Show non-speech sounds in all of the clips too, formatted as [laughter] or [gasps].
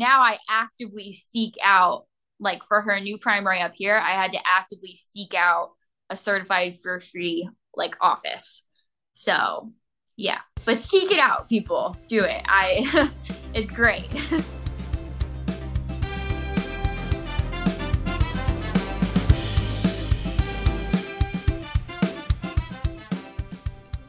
now I actively seek out like for her new primary up here, I had to actively seek out a certified fear free like office. So yeah, but seek it out, people. Do it. I, [laughs] it's great. [laughs]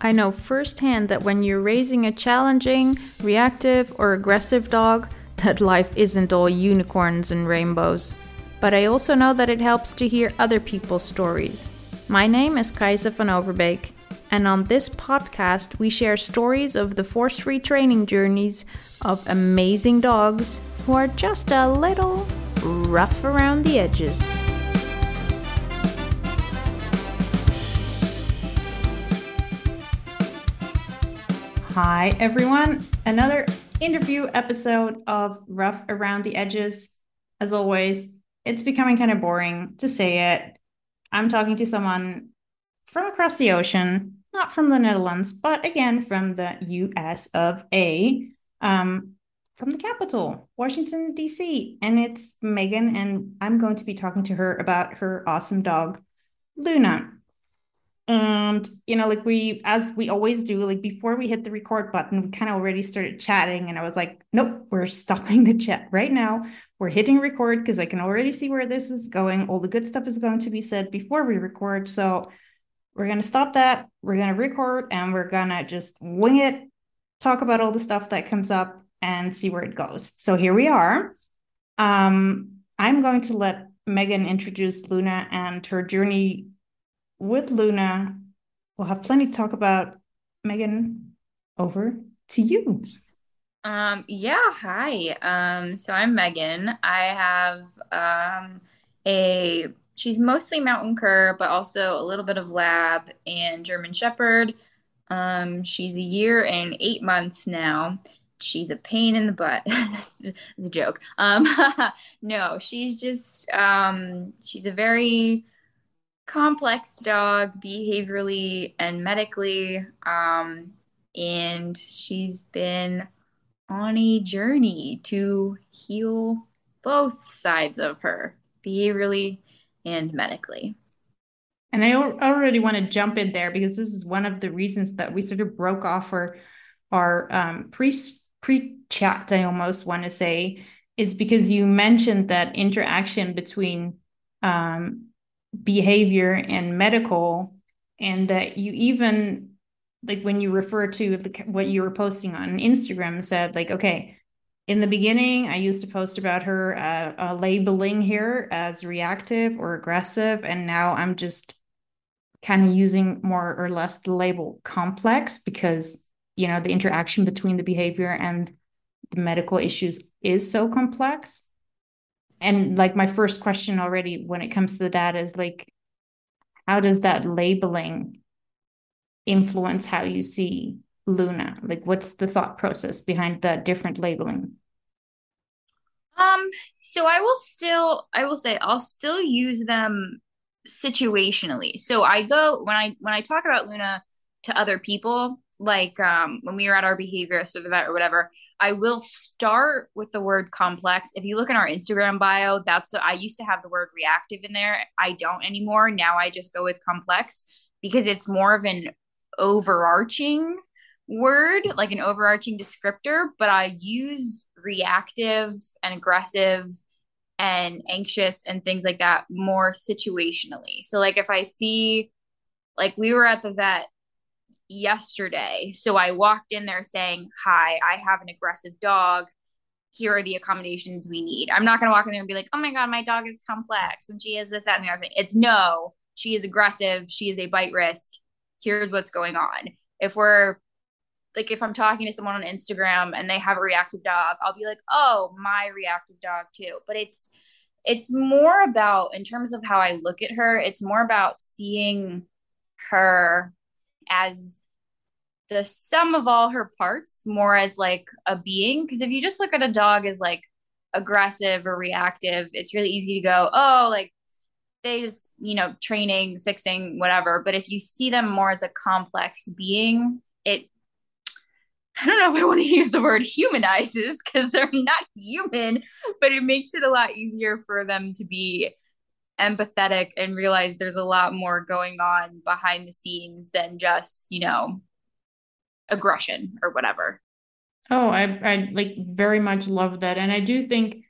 I know firsthand that when you're raising a challenging, reactive, or aggressive dog, that life isn't all unicorns and rainbows. But I also know that it helps to hear other people's stories. My name is Kaisa van Overbeek, and on this podcast, we share stories of the force free training journeys of amazing dogs who are just a little rough around the edges. Hi, everyone. Another interview episode of Rough Around the Edges. As always, it's becoming kind of boring to say it. I'm talking to someone from across the ocean, not from the Netherlands, but again from the US of A, um, from the capital, Washington, D.C. And it's Megan, and I'm going to be talking to her about her awesome dog, Luna and you know like we as we always do like before we hit the record button we kind of already started chatting and i was like nope we're stopping the chat right now. We're hitting record because i can already see where this is going. All the good stuff is going to be said before we record. So we're going to stop that. We're going to record and we're going to just wing it talk about all the stuff that comes up and see where it goes. So here we are. Um i'm going to let megan introduce luna and her journey with Luna. We'll have plenty to talk about. Megan, over to you. Um, yeah, hi. Um, so I'm Megan. I have um a she's mostly mountain cur, but also a little bit of lab and German Shepherd. Um, she's a year and eight months now. She's a pain in the butt. [laughs] That's the joke. Um, [laughs] no, she's just um, she's a very complex dog behaviorally and medically. Um, and she's been on a journey to heal both sides of her behaviorally and medically. And I already want to jump in there because this is one of the reasons that we sort of broke off our our um, pre pre chat. I almost want to say is because you mentioned that interaction between um, behavior and medical and that you even like when you refer to the, what you were posting on instagram said like okay in the beginning i used to post about her uh, uh, labeling here as reactive or aggressive and now i'm just kind of using more or less the label complex because you know the interaction between the behavior and the medical issues is so complex and like my first question already when it comes to the data is like how does that labeling influence how you see luna? Like what's the thought process behind the different labeling? Um so i will still i will say i'll still use them situationally. So i go when i when i talk about luna to other people like um, when we were at our behaviorist or the vet or whatever, I will start with the word complex. If you look in our Instagram bio, that's the, I used to have the word reactive in there. I don't anymore. Now I just go with complex because it's more of an overarching word, like an overarching descriptor, but I use reactive and aggressive and anxious and things like that more situationally. So like if I see like we were at the vet yesterday. So I walked in there saying, Hi, I have an aggressive dog. Here are the accommodations we need. I'm not going to walk in there and be like, Oh my God, my dog is complex and she is this, that, and the other thing. It's no, she is aggressive. She is a bite risk. Here's what's going on. If we're like, if I'm talking to someone on Instagram and they have a reactive dog, I'll be like, Oh, my reactive dog too. But it's, it's more about, in terms of how I look at her, it's more about seeing her as the sum of all her parts more as like a being? Because if you just look at a dog as like aggressive or reactive it's really easy to go oh like they just you know training fixing whatever. But if you see them more as a complex being it I don't know if I want to use the word humanizes because they're not human, but it makes it a lot easier for them to be empathetic and realize there's a lot more going on behind the scenes than just, you know, aggression or whatever. Oh, I I like very much love that. And I do think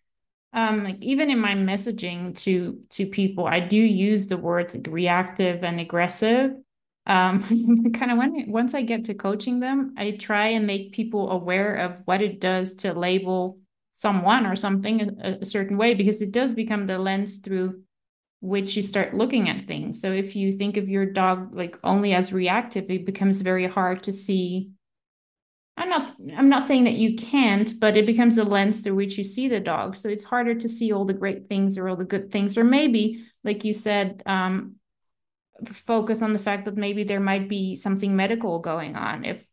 um like even in my messaging to to people, I do use the words like reactive and aggressive. Um [laughs] kind of when once I get to coaching them, I try and make people aware of what it does to label someone or something a, a certain way because it does become the lens through which you start looking at things. So if you think of your dog like only as reactive, it becomes very hard to see. I'm not I'm not saying that you can't, but it becomes a lens through which you see the dog. So it's harder to see all the great things or all the good things. Or maybe, like you said, um, focus on the fact that maybe there might be something medical going on if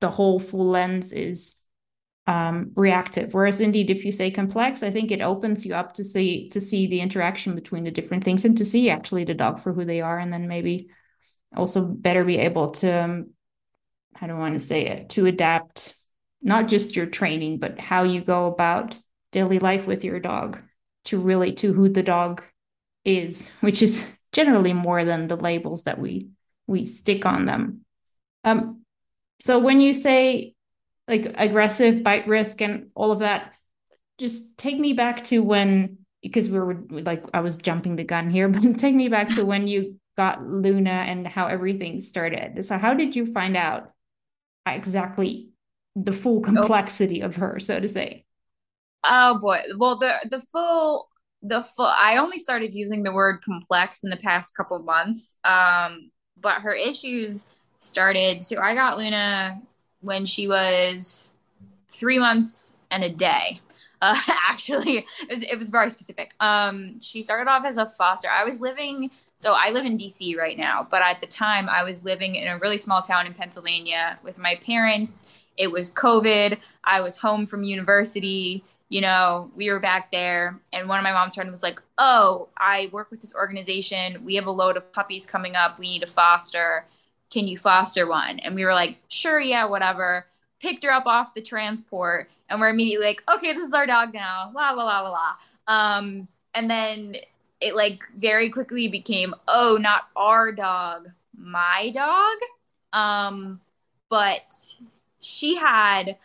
the whole full lens is um, reactive. Whereas indeed, if you say complex, I think it opens you up to see to see the interaction between the different things and to see actually the dog for who they are, and then maybe also better be able to um, I want to say it to adapt not just your training, but how you go about daily life with your dog to really to who the dog is, which is generally more than the labels that we we stick on them. Um, so when you say like aggressive bite risk and all of that just take me back to when because we were like I was jumping the gun here, [laughs] but take me back to [laughs] when you got Luna and how everything started. So how did you find out exactly the full complexity of her, so to say? Oh boy. Well, the the full the full I only started using the word complex in the past couple months. Um, but her issues started so I got Luna when she was three months and a day. Uh, [laughs] actually, it was, it was very specific. Um, she started off as a foster. I was living, so I live in DC right now, but at the time I was living in a really small town in Pennsylvania with my parents. It was COVID. I was home from university. You know, we were back there, and one of my mom's friends was like, Oh, I work with this organization. We have a load of puppies coming up. We need a foster can you foster one? And we were like, sure, yeah, whatever. Picked her up off the transport, and we're immediately like, okay, this is our dog now. La la la la la. Um, and then it like very quickly became, oh, not our dog, my dog. Um, but she had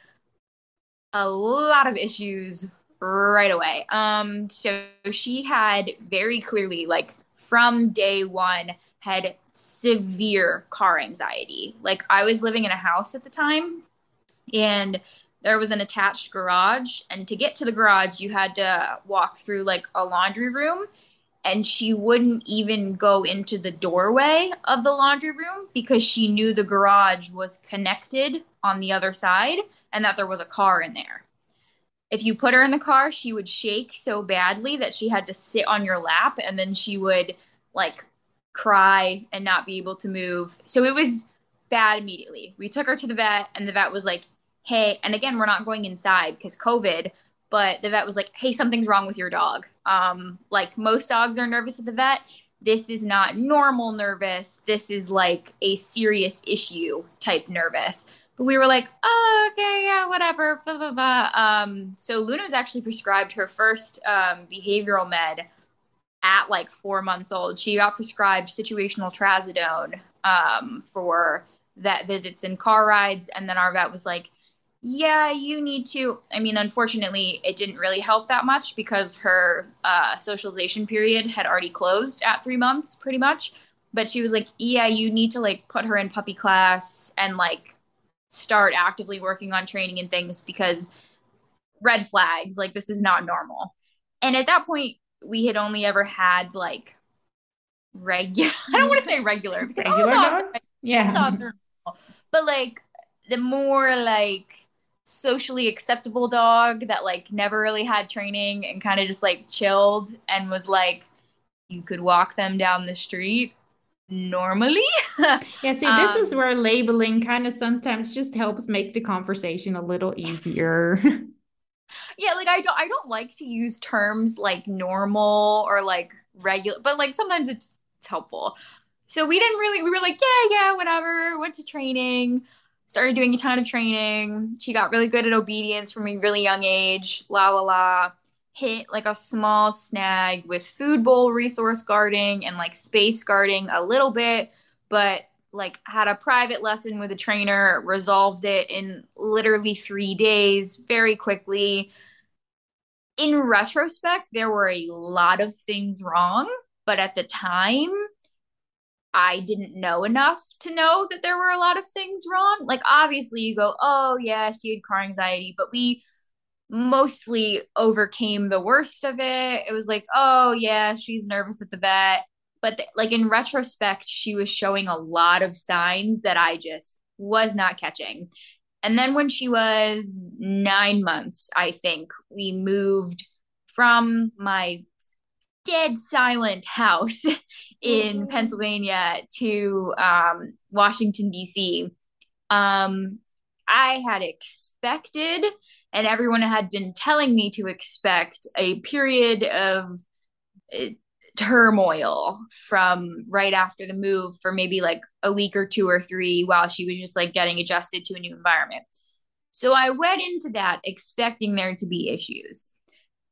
a lot of issues right away. Um, so she had very clearly, like from day one, had severe car anxiety. Like I was living in a house at the time and there was an attached garage and to get to the garage you had to walk through like a laundry room and she wouldn't even go into the doorway of the laundry room because she knew the garage was connected on the other side and that there was a car in there. If you put her in the car, she would shake so badly that she had to sit on your lap and then she would like cry and not be able to move. So it was bad immediately. We took her to the vet, and the vet was like, hey, and again, we're not going inside because COVID, but the vet was like, hey, something's wrong with your dog. Um, like most dogs are nervous at the vet. This is not normal nervous. This is like a serious issue type nervous. But we were like, oh, okay, yeah, whatever. Blah, blah, blah. Um, so Luna was actually prescribed her first um, behavioral med at like four months old, she got prescribed situational trazodone um, for vet visits and car rides. And then our vet was like, yeah, you need to. I mean, unfortunately, it didn't really help that much because her uh, socialization period had already closed at three months, pretty much. But she was like, yeah, you need to like put her in puppy class and like start actively working on training and things because red flags, like this is not normal. And at that point, we had only ever had like regular [laughs] I don't want to say regular because regular all dogs, dogs? Are, yeah dogs are normal. but like the more like socially acceptable dog that like never really had training and kind of just like chilled and was like you could walk them down the street normally. [laughs] yeah, see, this um, is where labeling kind of sometimes just helps make the conversation a little easier. [laughs] yeah, like I don't I don't like to use terms like normal or like regular, but like sometimes it's, it's helpful. So we didn't really we were like, yeah, yeah, whatever, went to training. started doing a ton of training. She got really good at obedience from a really young age. La la la. Hit like a small snag with food bowl resource guarding and like space guarding a little bit, but like had a private lesson with a trainer, resolved it in literally three days very quickly. In retrospect, there were a lot of things wrong, but at the time, I didn't know enough to know that there were a lot of things wrong. Like, obviously, you go, oh, yeah, she had car anxiety, but we mostly overcame the worst of it. It was like, oh, yeah, she's nervous at the vet. But, th- like, in retrospect, she was showing a lot of signs that I just was not catching. And then when she was nine months, I think we moved from my dead silent house [laughs] in mm-hmm. Pennsylvania to um, Washington, D.C. Um, I had expected, and everyone had been telling me to expect a period of uh, turmoil from right after the move for maybe like a week or two or three while she was just like getting adjusted to a new environment. So I went into that expecting there to be issues.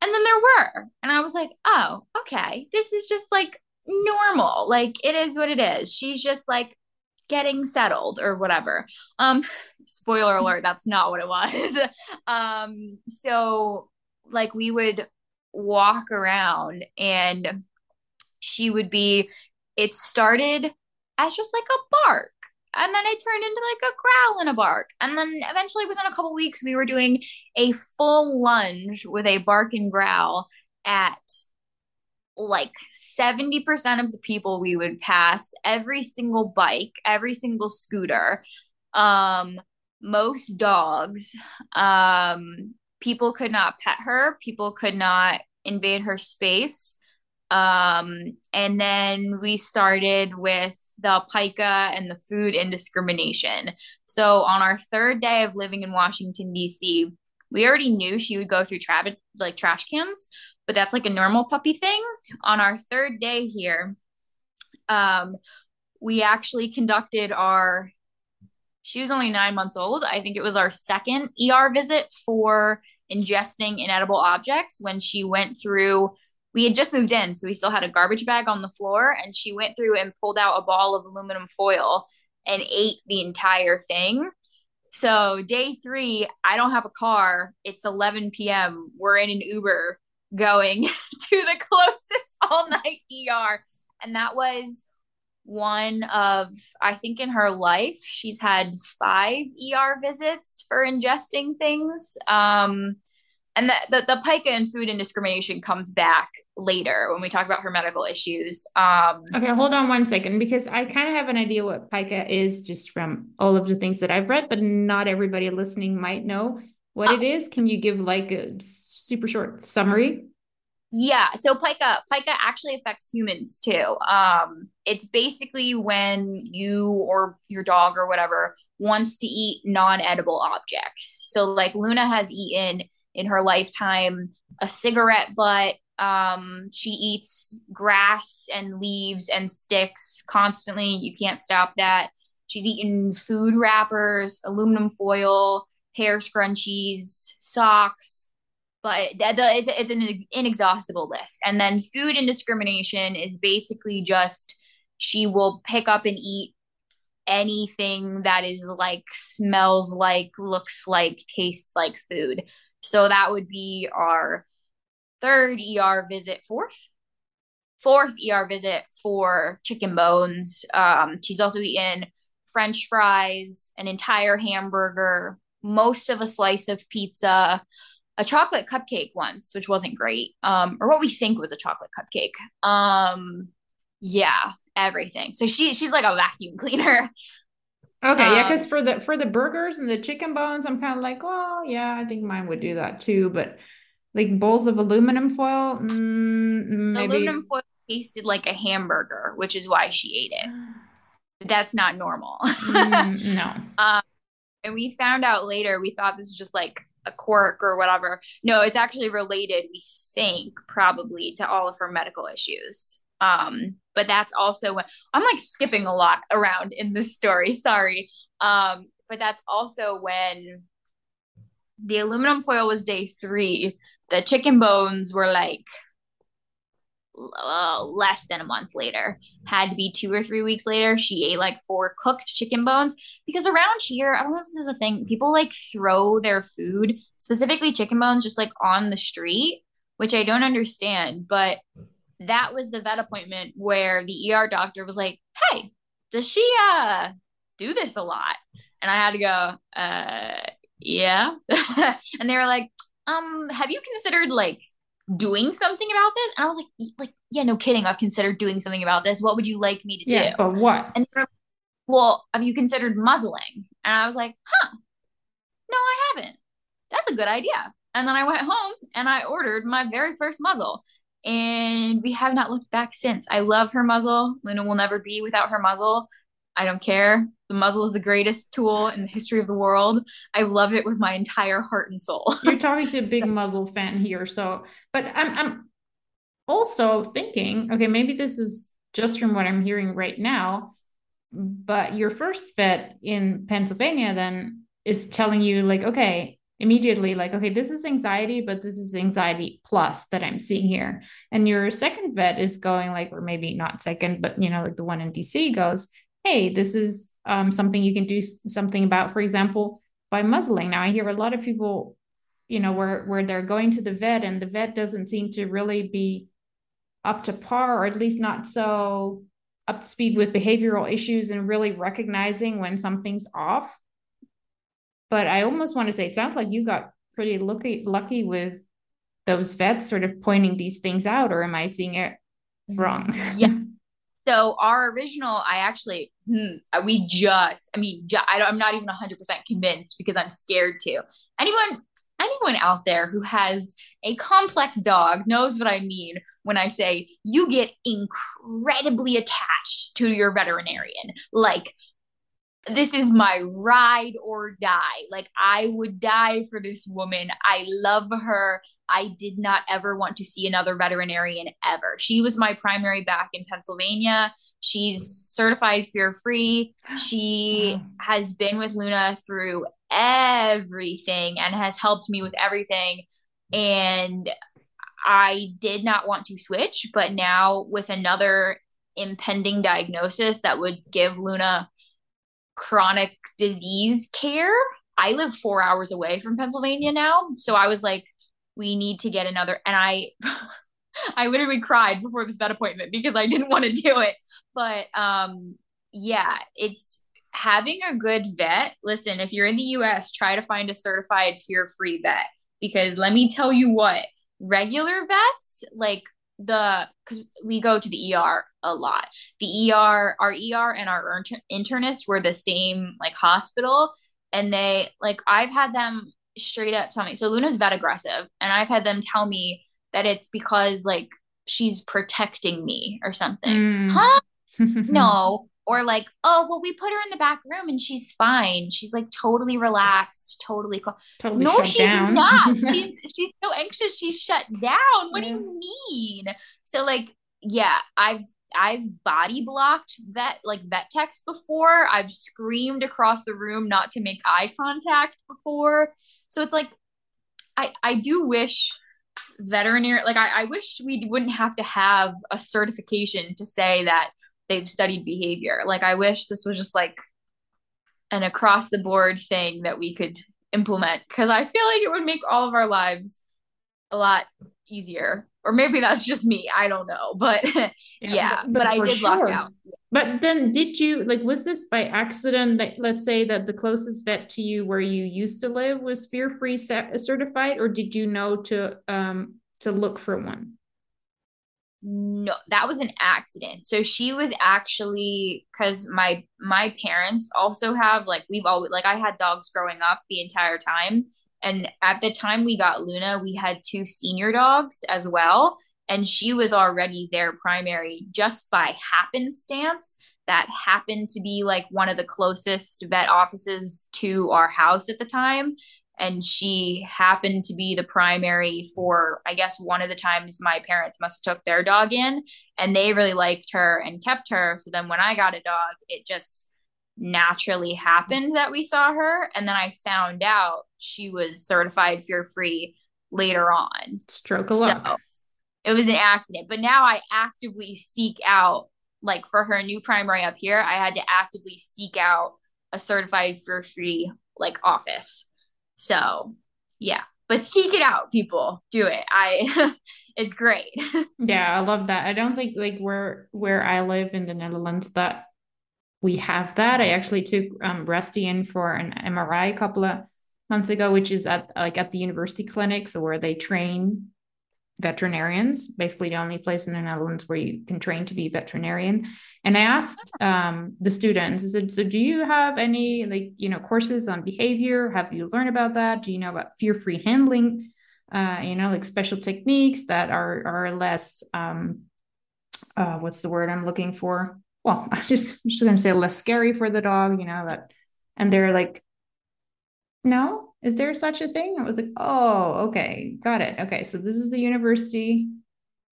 And then there were. And I was like, oh, okay. This is just like normal. Like it is what it is. She's just like getting settled or whatever. Um [laughs] spoiler [laughs] alert, that's not what it was. [laughs] um so like we would walk around and she would be it started as just like a bark and then it turned into like a growl and a bark and then eventually within a couple weeks we were doing a full lunge with a bark and growl at like 70% of the people we would pass every single bike every single scooter um most dogs um people could not pet her people could not invade her space um and then we started with the pica and the food indiscrimination. So on our third day of living in Washington D.C., we already knew she would go through tra- like trash cans, but that's like a normal puppy thing. On our third day here, um, we actually conducted our. She was only nine months old. I think it was our second ER visit for ingesting inedible objects when she went through we had just moved in, so we still had a garbage bag on the floor, and she went through and pulled out a ball of aluminum foil and ate the entire thing. So day three, I don't have a car. It's 11 p.m. We're in an Uber going [laughs] to the closest all night ER. And that was one of, I think in her life, she's had five ER visits for ingesting things. Um, and the, the, the pica and food indiscrimination comes back later when we talk about her medical issues um. Okay hold on one second because i kind of have an idea what pica is just from all of the things that i've read but not everybody listening might know what uh, it is. Can you give like a super short summary? Yeah so pica pica actually affects humans too. Um it's basically when you or your dog or whatever wants to eat non-edible objects. So like luna has eaten in her lifetime a cigarette butt. Um, she eats grass and leaves and sticks constantly. You can't stop that. She's eaten food wrappers, aluminum foil, hair scrunchies, socks, but the, the, it's, it's an inexhaustible list. And then food indiscrimination is basically just she will pick up and eat anything that is like smells like, looks like, tastes like food. So that would be our third ER visit, fourth, fourth ER visit for chicken bones. Um, she's also eaten French fries, an entire hamburger, most of a slice of pizza, a chocolate cupcake once, which wasn't great, um, or what we think was a chocolate cupcake. Um, yeah, everything. So she she's like a vacuum cleaner. [laughs] Okay, um, yeah, because for the for the burgers and the chicken bones, I'm kind of like, well, yeah, I think mine would do that too. But like bowls of aluminum foil, mm, maybe... aluminum foil tasted like a hamburger, which is why she ate it. [sighs] That's not normal. mm, [laughs] no. Um, and we found out later. We thought this was just like a quirk or whatever. No, it's actually related. We think probably to all of her medical issues. Um, but that's also when I'm like skipping a lot around in this story. Sorry. Um, but that's also when the aluminum foil was day three. The chicken bones were like uh, less than a month later. Had to be two or three weeks later. She ate like four cooked chicken bones because around here, I don't know if this is a thing. People like throw their food, specifically chicken bones, just like on the street, which I don't understand. But that was the vet appointment where the ER doctor was like, "Hey, does she uh do this a lot?" And I had to go, "Uh, yeah." [laughs] and they were like, "Um, have you considered like doing something about this?" And I was like, "Like, yeah, no kidding. I've considered doing something about this. What would you like me to yeah, do?" But what? And they were like, "Well, have you considered muzzling?" And I was like, "Huh, no, I haven't. That's a good idea." And then I went home and I ordered my very first muzzle and we have not looked back since. I love her muzzle. Luna will never be without her muzzle. I don't care. The muzzle is the greatest tool in the history of the world. I love it with my entire heart and soul. [laughs] You're talking to a big muzzle fan here, so but I'm I'm also thinking, okay, maybe this is just from what I'm hearing right now, but your first vet in Pennsylvania then is telling you like, okay, immediately like okay this is anxiety but this is anxiety plus that i'm seeing here. And your second vet is going like or maybe not second but you know like the one in dc goes hey this is um, something you can do something about. For example by muzzling now i hear a lot of people you know where where they're going to the vet and the vet doesn't seem to really be up to par or at least not so up to speed with behavioral issues and really recognizing when something's off but I almost want to say it sounds like you got pretty lucky lucky with those vets sort of pointing these things out, or am I seeing it wrong? yeah. So our original, I actually, hmm, we just, I mean, ju- I am not even 100% convinced because I'm scared to. Anyone, anyone out there who has a complex dog knows what I mean when I say you get incredibly attached to your veterinarian. Like this is my ride or die. Like I would die for this woman. I love her. I did not ever want to see another veterinarian ever. She was my primary back in Pennsylvania. She's certified fear free. She [gasps] has been with Luna through everything and has helped me with everything. And I did not want to switch, but now with another impending diagnosis that would give Luna chronic disease care. I live four hours away from Pennsylvania now. So I was like, we need to get another. And I, [laughs] I literally cried before this vet appointment because I didn't want to do it. But um, yeah, it's having a good vet. Listen, if you're in the US, try to find a certified fear free vet because let me tell you what, regular vets, like the because we go to the ER a lot. The ER, our ER and our inter- internists were the same like hospital, and they like I've had them straight up tell me. So Luna's vet aggressive, and I've had them tell me that it's because like she's protecting me or something. Mm. Huh? [laughs] no. Or like, oh, well, we put her in the back room and she's fine. She's like totally relaxed, totally calm. Totally no, she's down. not. [laughs] she's she's so anxious. She's shut down. What yeah. do you mean? So like, yeah, I've I've body blocked vet like vet techs before. I've screamed across the room not to make eye contact before. So it's like, I I do wish veterinary like I, I wish we wouldn't have to have a certification to say that they've studied behavior. Like I wish this was just like an across the board thing that we could implement because I feel like it would make all of our lives a lot easier. Or maybe that's just me. I don't know. [laughs] But yeah, yeah but, but I did sure. lock out. But then did you like was this by accident like let's say that the closest vet to you where you used to live was fear free certified or did you know to um to look for one? No that was an accident. So she was actually because my my parents also have like we've always like i had dogs growing up the entire time. And at the time we got luna we had two senior dogs as well. And she was already their primary just by happenstance. That happened to be like one of the closest vet offices to our house at the time and she happened to be the primary for i guess one of the times my parents must have took their dog in and they really liked her and kept her so then when i got a dog it just naturally happened that we saw her. And then I found out she was certified fear free later on. Stroke of luck. So it was an accident. But now I actively seek out, like for her new primary up here, I had to actively seek out a certified fear free like office. So yeah. But seek it out, people. Do it. I [laughs] it's great. [laughs] yeah, I love that. I don't think like where where I live in the Netherlands that we have that. I actually took um, Rusty in for an MRI a couple of months ago, which is at like at the university clinic, so where they train veterinarians, basically the only place in the Netherlands where you can train to be veterinarian. And I asked um, the students, I said, so do you have any like, you know, courses on behavior? Have you learned about that? Do you know about fear-free handling? Uh, you know, like special techniques that are are less um uh what's the word I'm looking for? Well, [laughs] I'm just I'm just gonna say less scary for the dog, you know, that and they're like, no, is there mm-hmm. such a thing? I was like, oh, okay, got it. Okay, so this is the university,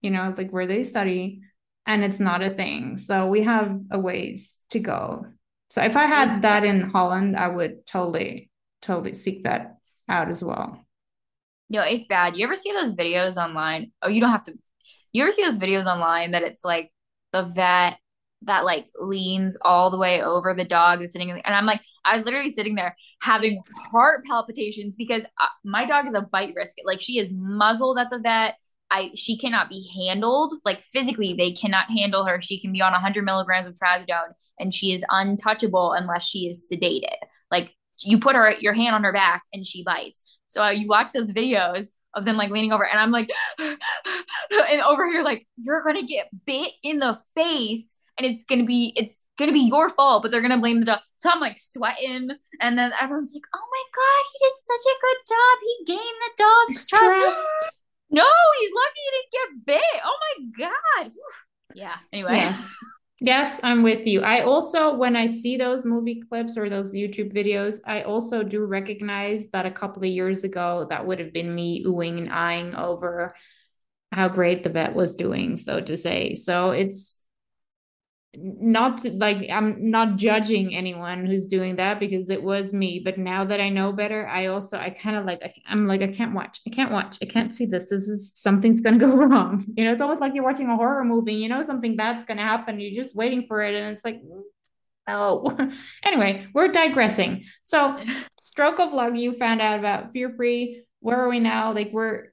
you know, like where they study, and it's not a thing. So we have a ways to go. So if I had that in Holland, I would totally, totally seek that out as well. No, it's bad. You ever see those videos online? Oh, you don't have to. You ever see those videos online that it's like the vet that like leans all the way over the dog that's sitting in the, and I'm like I was literally sitting there having heart palpitations because uh, my dog is a bite risk. Like she is muzzled at the vet. I she cannot be handled. Like physically they cannot handle her. She can be on 100 milligrams of trazodone and she is untouchable unless she is sedated. Like you put her your hand on her back and she bites. So uh, you watch those videos of them like leaning over and I'm like [gasps] and over here like you're gonna get bit in the face and it's gonna be it's gonna be your fault, but they're gonna blame the dog. So I'm like sweating, and then everyone's like, "Oh my god, he did such a good job. He gained the dog's trust." No, he's lucky he didn't get bit. Oh my god. Yeah. Anyway. Yes. Yes, I'm with you. I also, when I see those movie clips or those YouTube videos, I also do recognize that a couple of years ago, that would have been me oohing and eyeing over how great the vet was doing, so to say. So it's not like I'm not judging anyone who's doing that because it was me. But now that I know better, I also I kind of like I, I'm like I can't watch. I can't watch. I can't see this. This is something's gonna [laughs] go wrong. You know, it's almost like you're watching a horror movie. You know, something bad's gonna happen. You're just waiting for it, and it's like. No. [laughs] anyway, we're digressing. So, stroke of luck, you found out about fear free. Where are we now? Like, we're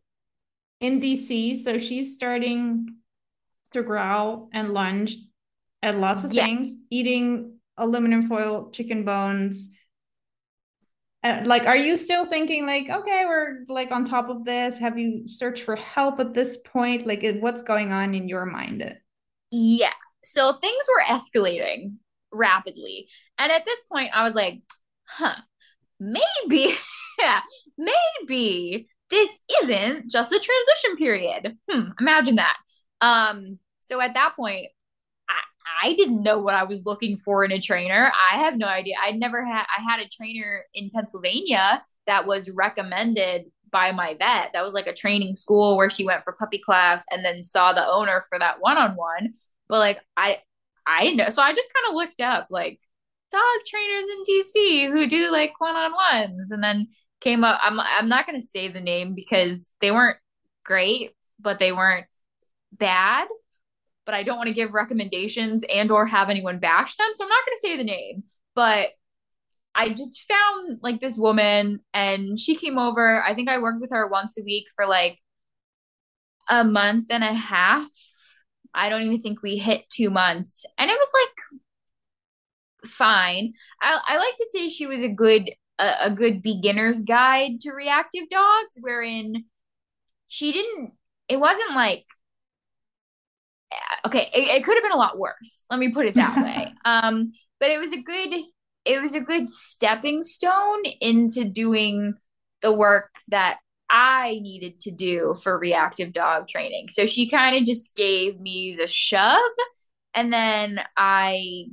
in DC. So, she's starting to growl and lunge at lots of yeah. things, eating aluminum foil chicken bones. Uh, like, are you still thinking like, okay, we're like on top of this? Have you searched for help at this point? Like, what's going on in your mind? Yeah. So things were escalating rapidly. And at this point, I was like, huh, maybe, [laughs] yeah, maybe this isn't just a transition period. Hmm, imagine that. Um, so at that point, I didn't know what I was looking for in a trainer. I have no idea. I'd never had I had a trainer in Pennsylvania that was recommended by my vet. That was like a training school where she went for puppy class and then saw the owner for that one-on-one. But like I I didn't know. So I just kind of looked up like dog trainers in DC who do like one-on-ones and then came up I'm I'm not going to say the name because they weren't great, but they weren't bad but I don't want to give recommendations and or have anyone bash them. So I'm not going to say the name, but I just found like this woman and she came over. I think I worked with her once a week for like a month and a half. I don't even think we hit two months. And it was like fine. I, I like to say she was a good a, a good beginner's guide to reactive dogs, wherein she didn't it wasn't like okay, it, it could have been a lot worse. Let me put it that way. [laughs] Um, but it was a good it was a good stepping stone into doing the work that I needed to do for reactive dog training. So she kind of just gave me the shove and then I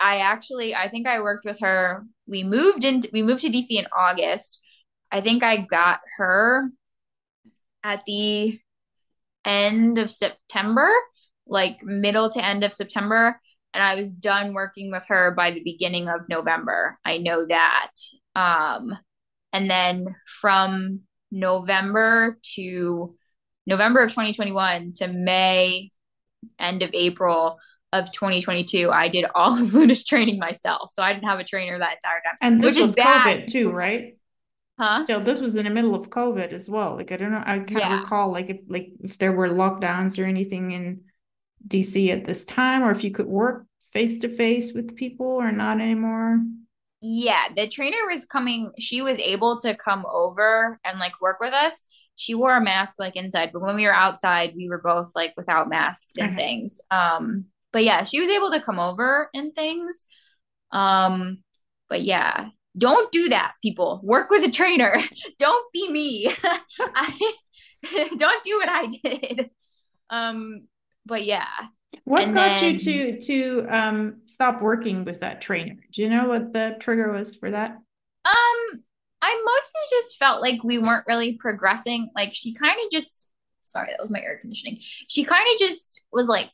I actually I think I worked with her. We moved in we moved to DC in August. I think I got her at the end of September, like middle to end of September. and I was done working with her by the beginning of November. I know that. Um, and then from November to November of 2021 to May, end of April of 2022, I did all [laughs] of Luna's training myself. So I didn't have a trainer that entire time. And this which was is bad. COVID too, right? Huh? So this was in the middle of COVID as well. Like I don't know, I can't Yeah. recall like if like if there were lockdowns or anything in DC at this time, or if you could work face to face with people or not anymore. Yeah, the trainer was coming, she was able to come over and like work with us. She wore a mask like inside, but when we were outside, we were both like without masks and Okay. things. Um, but yeah, she was able to come over and things. Um, but yeah, don't do that, people. Work with a trainer. [laughs] Don't be me. [laughs] I [laughs] don't do what I did. Um, but yeah. What And got you to to um stop working with that trainer? Do you know what the trigger was for that? Um, I mostly just felt like we weren't really progressing. Like she kind of just, sorry, that was my air conditioning. She kind of just was like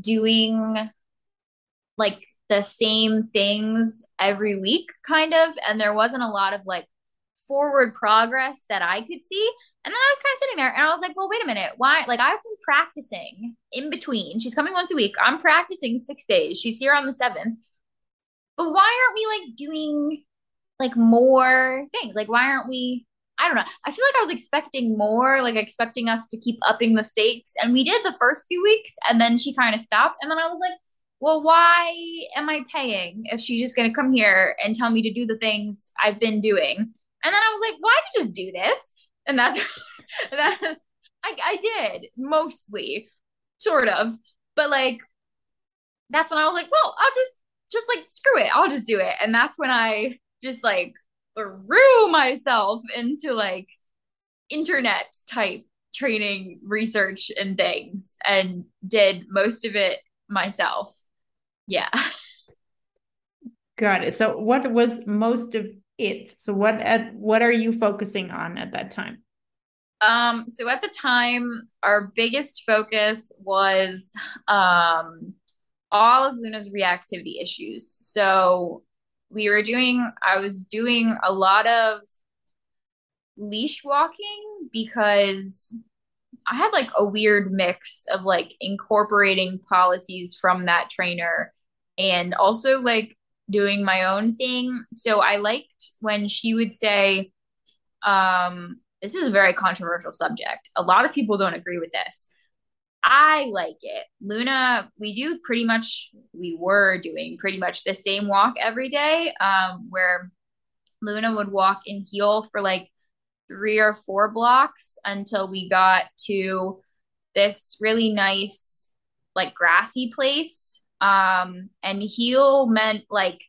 doing like the same things every week, kind of. And there wasn't a lot of like forward progress that I could see. And then I was kind of sitting there and I was like, well, wait a minute. Why? Like, I've been practicing in between. She's coming once a week. I'm practicing six days. She's here on the seventh. But why aren't we like doing like more things? Like, why aren't we? I don't know. I feel like I was expecting more, like expecting us to keep upping the stakes. And we did the first few weeks, and then she kind of stopped. And then I was like, well, why am I paying if she's just going to come here and tell me to do the things I've been doing? And then I was like, well, I could just do this? And that's [laughs] that I, I did mostly, sort of. But like, that's when I was like, well, I'll just, just like, screw it. I'll just do it. And that's when I just like threw myself into like internet type training research and things and did most of it myself. Yeah. Got it. So what was most of it? So what at what are you focusing on at that time? Um so at the time our biggest focus was um all of Luna's reactivity issues. So we were doing I was doing a lot of leash walking because I had like a weird mix of like incorporating policies from that trainer and also like doing my own thing. So I liked when she would say, um, this is a very controversial subject. A lot of people don't agree with this. I like it. Luna, we do pretty much, we were doing pretty much the same walk every day, um, where Luna would walk in heel for like three or four blocks until we got to this really nice, like grassy place. Um, and heel meant like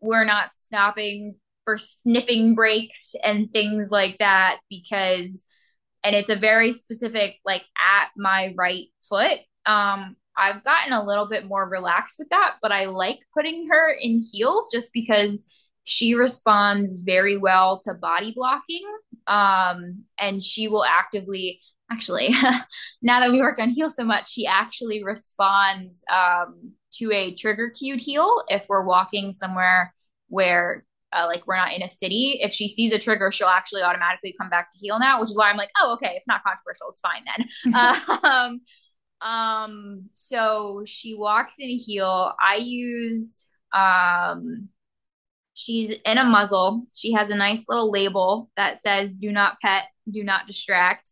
we're not stopping for sniffing breaks and things like that because and it's a very specific like at my right foot. Um i've gotten a little bit more relaxed with that but i like putting her in heel just because she responds very well to body blocking. Um and she will actively actually [laughs] now that we work on heel so much she actually responds um to a trigger cued heel if we're walking somewhere where uh, like we're not in a city, if she sees a trigger, she'll actually automatically come back to heel now, which is why I'm like, oh, okay, it's not controversial, it's fine then. [laughs] um, um, so she walks in a heel. I use um, she's in a muzzle. She has a nice little label that says "Do not pet, do not distract."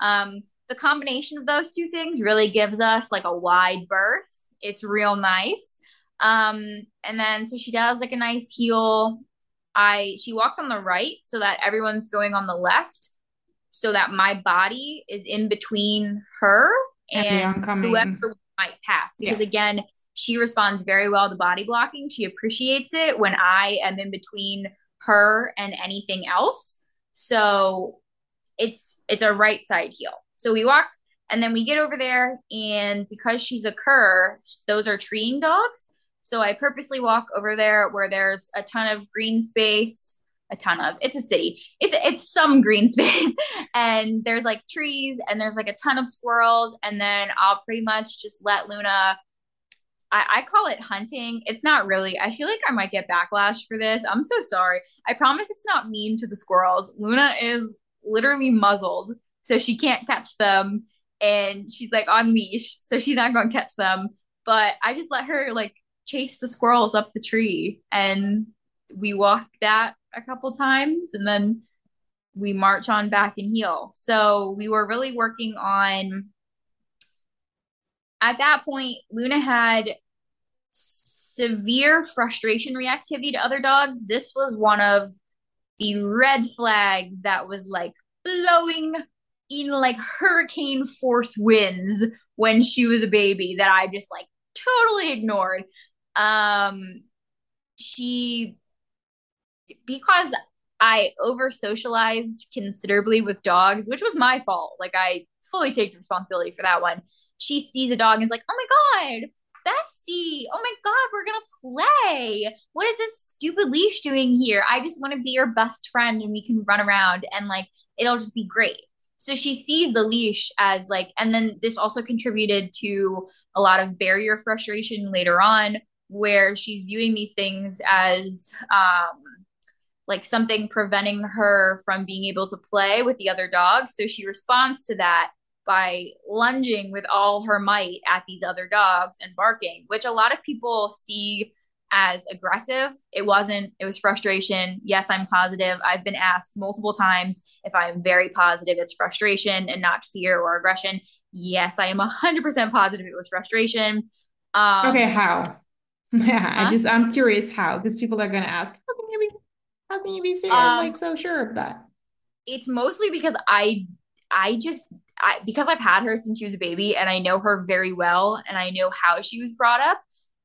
Um, the combination of those two things really gives us like a wide berth. It's real nice. Um, and then so she does like a nice heel I she walks on the right so that everyone's going on the left so that my body is in between her and, and whoever might pass because yeah. again she responds very well to body blocking she appreciates it when I am in between her and anything else so it's it's a right side heel so we walk and then we get over there and because she's a cur those are treeing dogs so I purposely walk over there where there's a ton of green space, a ton of. It's a city. It's it's some green [laughs] space, and there's like trees, and there's like a ton of squirrels, and then I'll pretty much just let Luna I, I call it hunting. It's not really. I feel like I might get backlash for this. I'm so sorry. I promise it's not mean to the squirrels. Luna is literally muzzled, so she can't catch them. And she's like on leash, so she's not gonna catch them. But I just let her like chase the squirrels up the tree and we walk that a couple times and then we march on back and heel. So we were really working on at that point, Luna had severe frustration reactivity to other dogs. This was one of the red flags that was like blowing in like hurricane force winds when she was a baby that I just like totally ignored. Um she because I over socialized considerably with dogs, which was my fault. Like I fully take the responsibility for that one she sees a dog and is like, oh my God, bestie. Oh my God, we're going to play. What is this stupid leash doing here? I just want to be your best friend and we can run around and like it'll just be great. So she sees the leash as like, and then this also contributed to a lot of barrier frustration later on where she's viewing these things as um, like something preventing her from being able to play with the other dogs. So she responds to that by lunging with all her might at these other dogs and barking, which a lot of people see as aggressive. It wasn't, it was frustration. Yes, I'm positive. I've been asked multiple times if I'm very positive it's frustration and not fear or aggression. Yes, I am 100% positive it was frustration. Um, okay, how? [laughs] Yeah, huh? I just, I'm curious how, because people are going to ask, how can you be, how can you be so, um, like so sure of that? It's mostly because I, I just I, because I've had her since she was a baby and I know her very well and I know how she was brought up,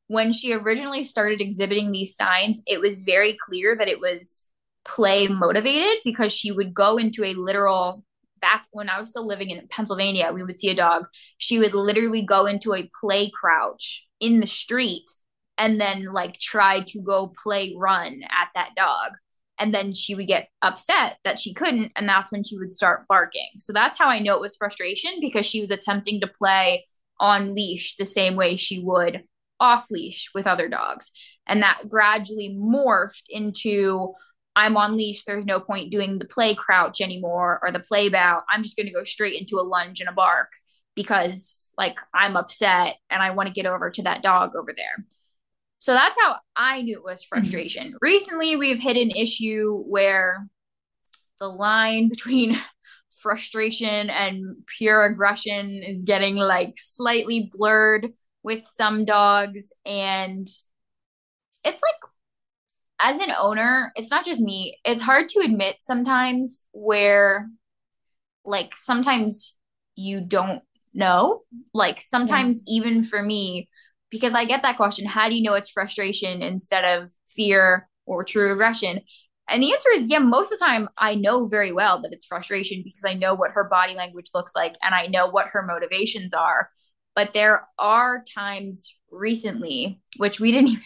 when she originally started exhibiting these signs, it was very clear that it was play motivated because she would go into a literal back when I was still living in Pennsylvania, we would see a dog. She would literally go into a play crouch in the street and then like try to go play run at that dog and then she would get upset that she couldn't and that's when she would start barking. So that's how i know it was frustration because she was attempting to play on leash the same way she would off leash with other dogs. And that gradually morphed into i'm on leash there's no point doing the play crouch anymore or the play bow i'm just going to go straight into a lunge and a bark because like i'm upset and i want to get over to that dog over there so that's how I knew it was mm-hmm. frustration. Mm-hmm. Recently, we've hit an issue where the line [laughs] between frustration and pure aggression is getting like slightly blurred with some dogs. And it's like, as an owner, it's not just me, it's hard to admit sometimes where, like, sometimes you don't know. Like, sometimes, yeah. even for me, because I get that question how do you know it's frustration instead of fear or true aggression? And the answer is yeah, most of the time I know very well that it's frustration because I know what her body language looks like and I know what her motivations are. But there are times recently, which we didn't [laughs] even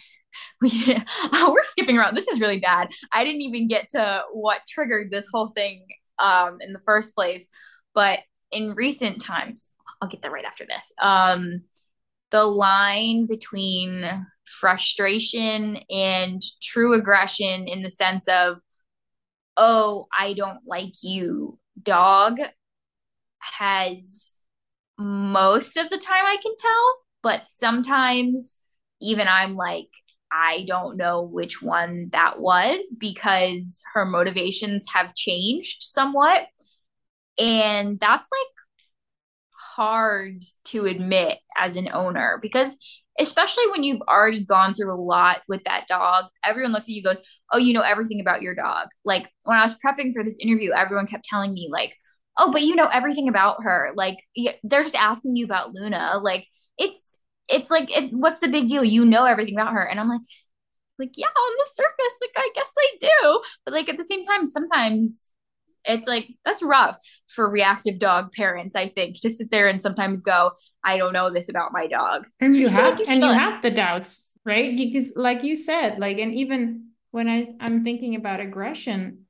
we didn't, [laughs] oh, we're skipping around. This is really bad. I didn't even get to what triggered this whole thing um, in the first place. But in recent times, I'll get that right after this. Um, the line between frustration and true aggression in the sense of, oh, I don't like you, dog, has most of the time I can tell, but sometimes even I'm like, I don't know which one that was because her motivations have changed somewhat. And that's like hard to admit as an owner because especially when you've already gone through a lot with that dog everyone looks at you goes oh you know everything about your dog. Like when i was prepping for this interview everyone kept telling me like oh but you know everything about her. Like they're just asking you about luna. Like it's it's like it, what's the big deal? You know everything about her. And i'm like like yeah on the surface like i guess i do. But like at the same time sometimes it's like that's rough for reactive dog parents i think to sit there and sometimes go i don't know this about my dog. And you have like and you have the doubts right? Because like you said like and even when i i'm thinking about aggression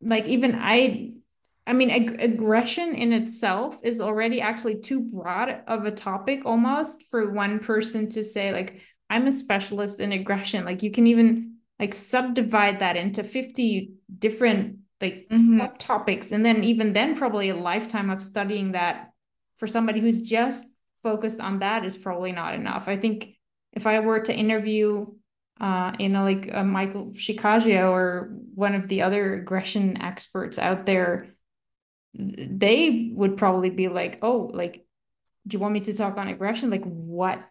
like even i I mean, ag- aggression in itself is already actually too broad of a topic almost for one person to say, like, I'm a specialist in aggression. Like, you can even like subdivide that into 50 different like mm-hmm. subtopics. And then, even then, probably a lifetime of studying that for somebody who's just focused on that is probably not enough. I think if I were to interview uh, you know, like uh, Michael Shikashio or one of the other aggression experts out there, they would probably be like, oh, like, do you want me to talk on aggression? Like, what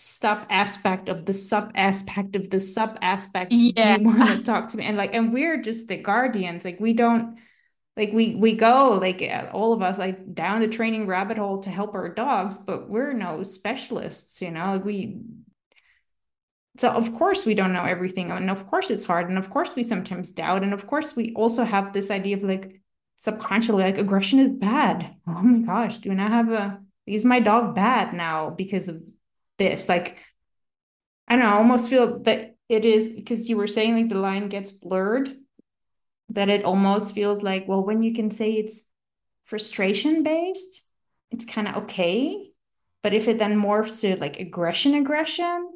sub aspect of the sub aspect of the sub aspect yeah. do you want to talk to me? And like, and we're just the guardians. Like, we don't like we we go like uh, all of us like down the training rabbit hole to help our dogs but we're no specialists you know like we so of course we don't know everything and of course it's hard and of course we sometimes doubt and of course we also have this idea of like subconsciously like aggression is bad oh my gosh do I have a is my dog bad now because of this like i don't know i almost feel that it is because you were saying like the line gets blurred that it almost feels like well when you can say it's frustration based it's kind of okay. But if it then morphs to like aggression aggression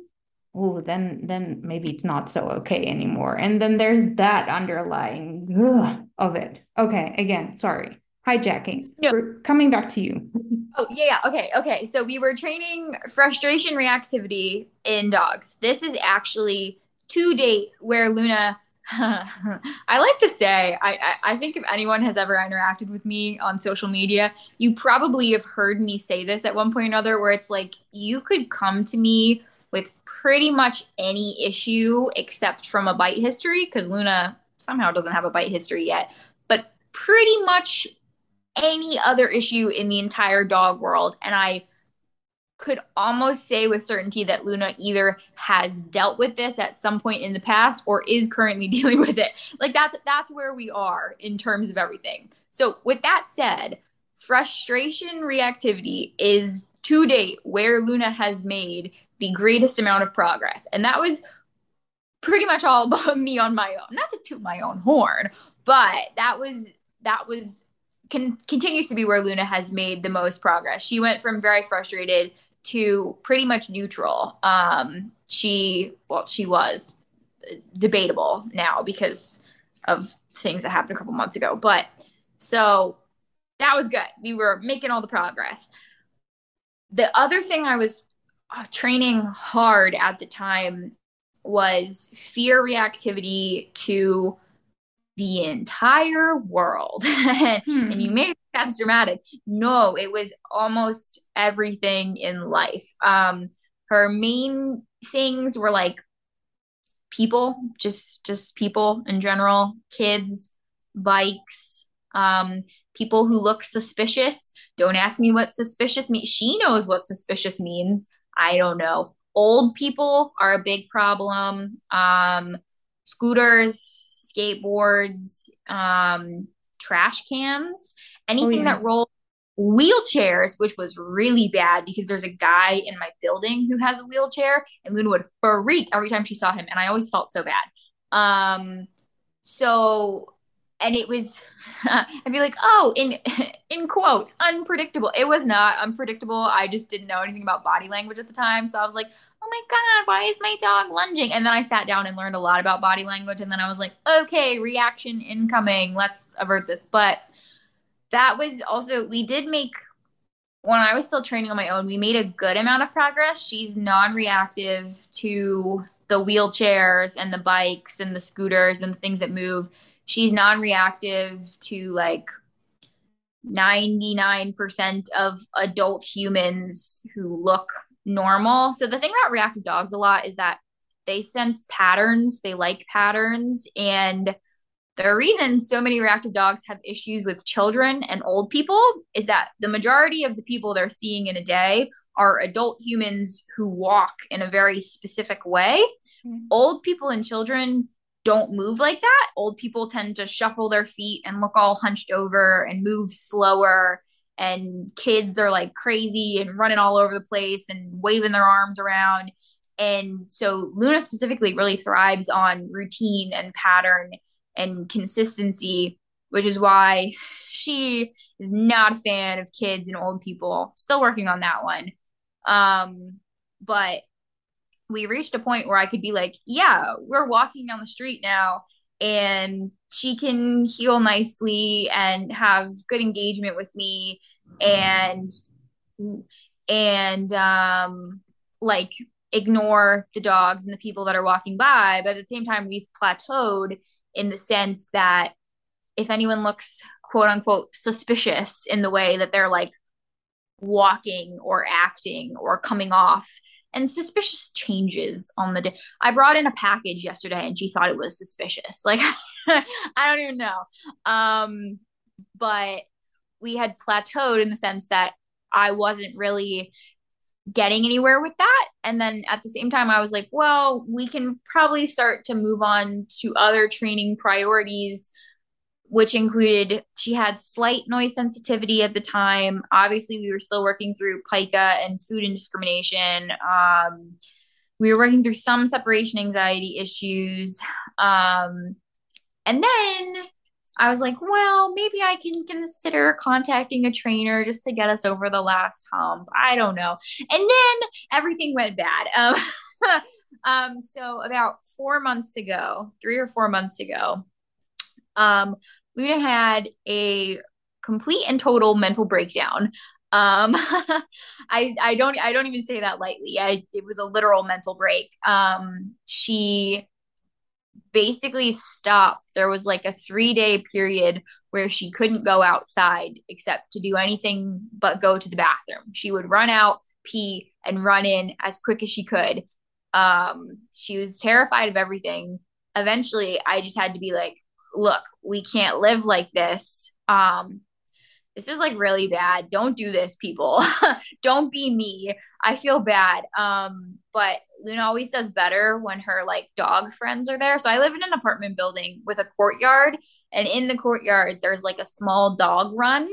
oh then then maybe it's not so okay anymore. And then there's that underlying ugh, of it. Okay again sorry hijacking. No. we're coming back to you. [laughs] Oh yeah okay okay. So we were training frustration reactivity in dogs. This is actually to date where luna [laughs] I like to say, I, I, I, think if anyone has ever interacted with me on social media, you probably have heard me say this at one point or another, where it's like you could come to me with pretty much any issue except from a bite history because Luna somehow doesn't have a bite history yet, but pretty much any other issue in the entire dog world. And I could almost say with certainty that Luna either has dealt with this at some point in the past or is currently [laughs] dealing with it. Like that's that's where we are in terms of everything. So with that said, frustration reactivity is to date where Luna has made the greatest amount of progress. And that was pretty much all [laughs] about me on my own. Not to toot my own horn, but that was that was con- continues to be where Luna has made the most progress. She went from very frustrated to pretty much neutral. Um, she well, she was debatable now because of things that happened a couple months ago. But so that was good. We were making all the progress. The other thing I was uh, training hard at the time was fear reactivity to the entire world. hmm. [laughs] And you may think that's dramatic. No, it was almost everything in life. Um, her main things were like people, just just people in general, kids, bikes, um, people who look suspicious. Don't ask me what suspicious means. She knows what suspicious means. I don't know. Old people are a big problem. Um, scooters, skateboards, um, trash cans, anything oh, yeah. that rolls wheelchairs, which was really bad because there's a guy in my building who has a wheelchair, and Luna would freak every time she saw him, and I always felt so bad. Um, so and it was [laughs] i'd be like oh in [laughs] in quotes unpredictable it was not unpredictable i just didn't know anything about body language at the time so i was like oh my god why is my dog lunging? And then i sat down and learned a lot about body language and then i was like okay reaction incoming. Let's avert this. But that was also we did make when i was still training on my own we made a good amount of progress. She's non-reactive to the wheelchairs and the bikes and the scooters and the things that move. She's non-reactive to like 99% of adult humans who look normal. So the thing about reactive dogs a lot is that they sense patterns, they like patterns and the reason so many reactive dogs have issues with children and old people is that the majority of the people they're seeing in a day are adult humans who walk in a very specific way. Mm-hmm. Old people and children don't move like that. Old people tend to shuffle their feet and look all hunched over and move slower. And kids are like crazy and running all over the place and waving their arms around. And so Luna specifically really thrives on routine and pattern and consistency, which is why she is not a fan of kids and old people. Still working on that one. Um, but we reached a point where I could be like, yeah, we're walking down the street now and she can heel nicely and have good engagement with me and and um like ignore the dogs and the people that are walking by. But at the same time we've plateaued in the sense that if anyone looks quote unquote suspicious in the way that they're like walking or acting or coming off and suspicious changes on the day. I brought in a package yesterday and she thought it was suspicious. [laughs] Like I don't even know. Um but we had plateaued in the sense that I wasn't really getting anywhere with that. And then at the same time, I was like, well, we can probably start to move on to other training priorities, which included she had slight noise sensitivity at the time. Obviously, we were still working through pica and food indiscrimination. Um, we were working through some separation anxiety issues. Um, and then I was like, well, maybe I can consider contacting a trainer just to get us over the last hump. I don't know. And then everything went bad. Um, [laughs] um, so about four months ago, three or four months ago, um, Luna had a complete and total mental breakdown. Um, [laughs] I I don't I don't even say that lightly. I it was a literal mental break. Um, she basically stopped. There was like a three day period where she couldn't go outside except to do anything but go to the bathroom. She would run out, pee, and run in as quick as she could. Um, she was terrified of everything. Eventually, I just had to be like, look, we can't live like this. Um, this is like really bad. Don't do this, people. [laughs] Don't be me. I feel bad. Um, but Luna always does better when her like dog friends are there. So I live in an apartment building with a courtyard, and in the courtyard there's like a small dog run.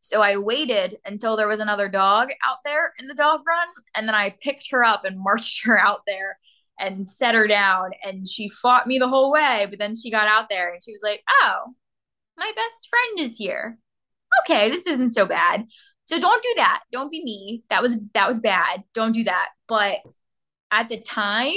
So I waited until there was another dog out there in the dog run, and then I picked her up and marched her out there and set her down and she fought me the whole way, but then she got out there and she was like, "Oh, my best friend is here." okay, this isn't so bad. So don't do that. Don't be me. That was that was bad. Don't do that. But at the time,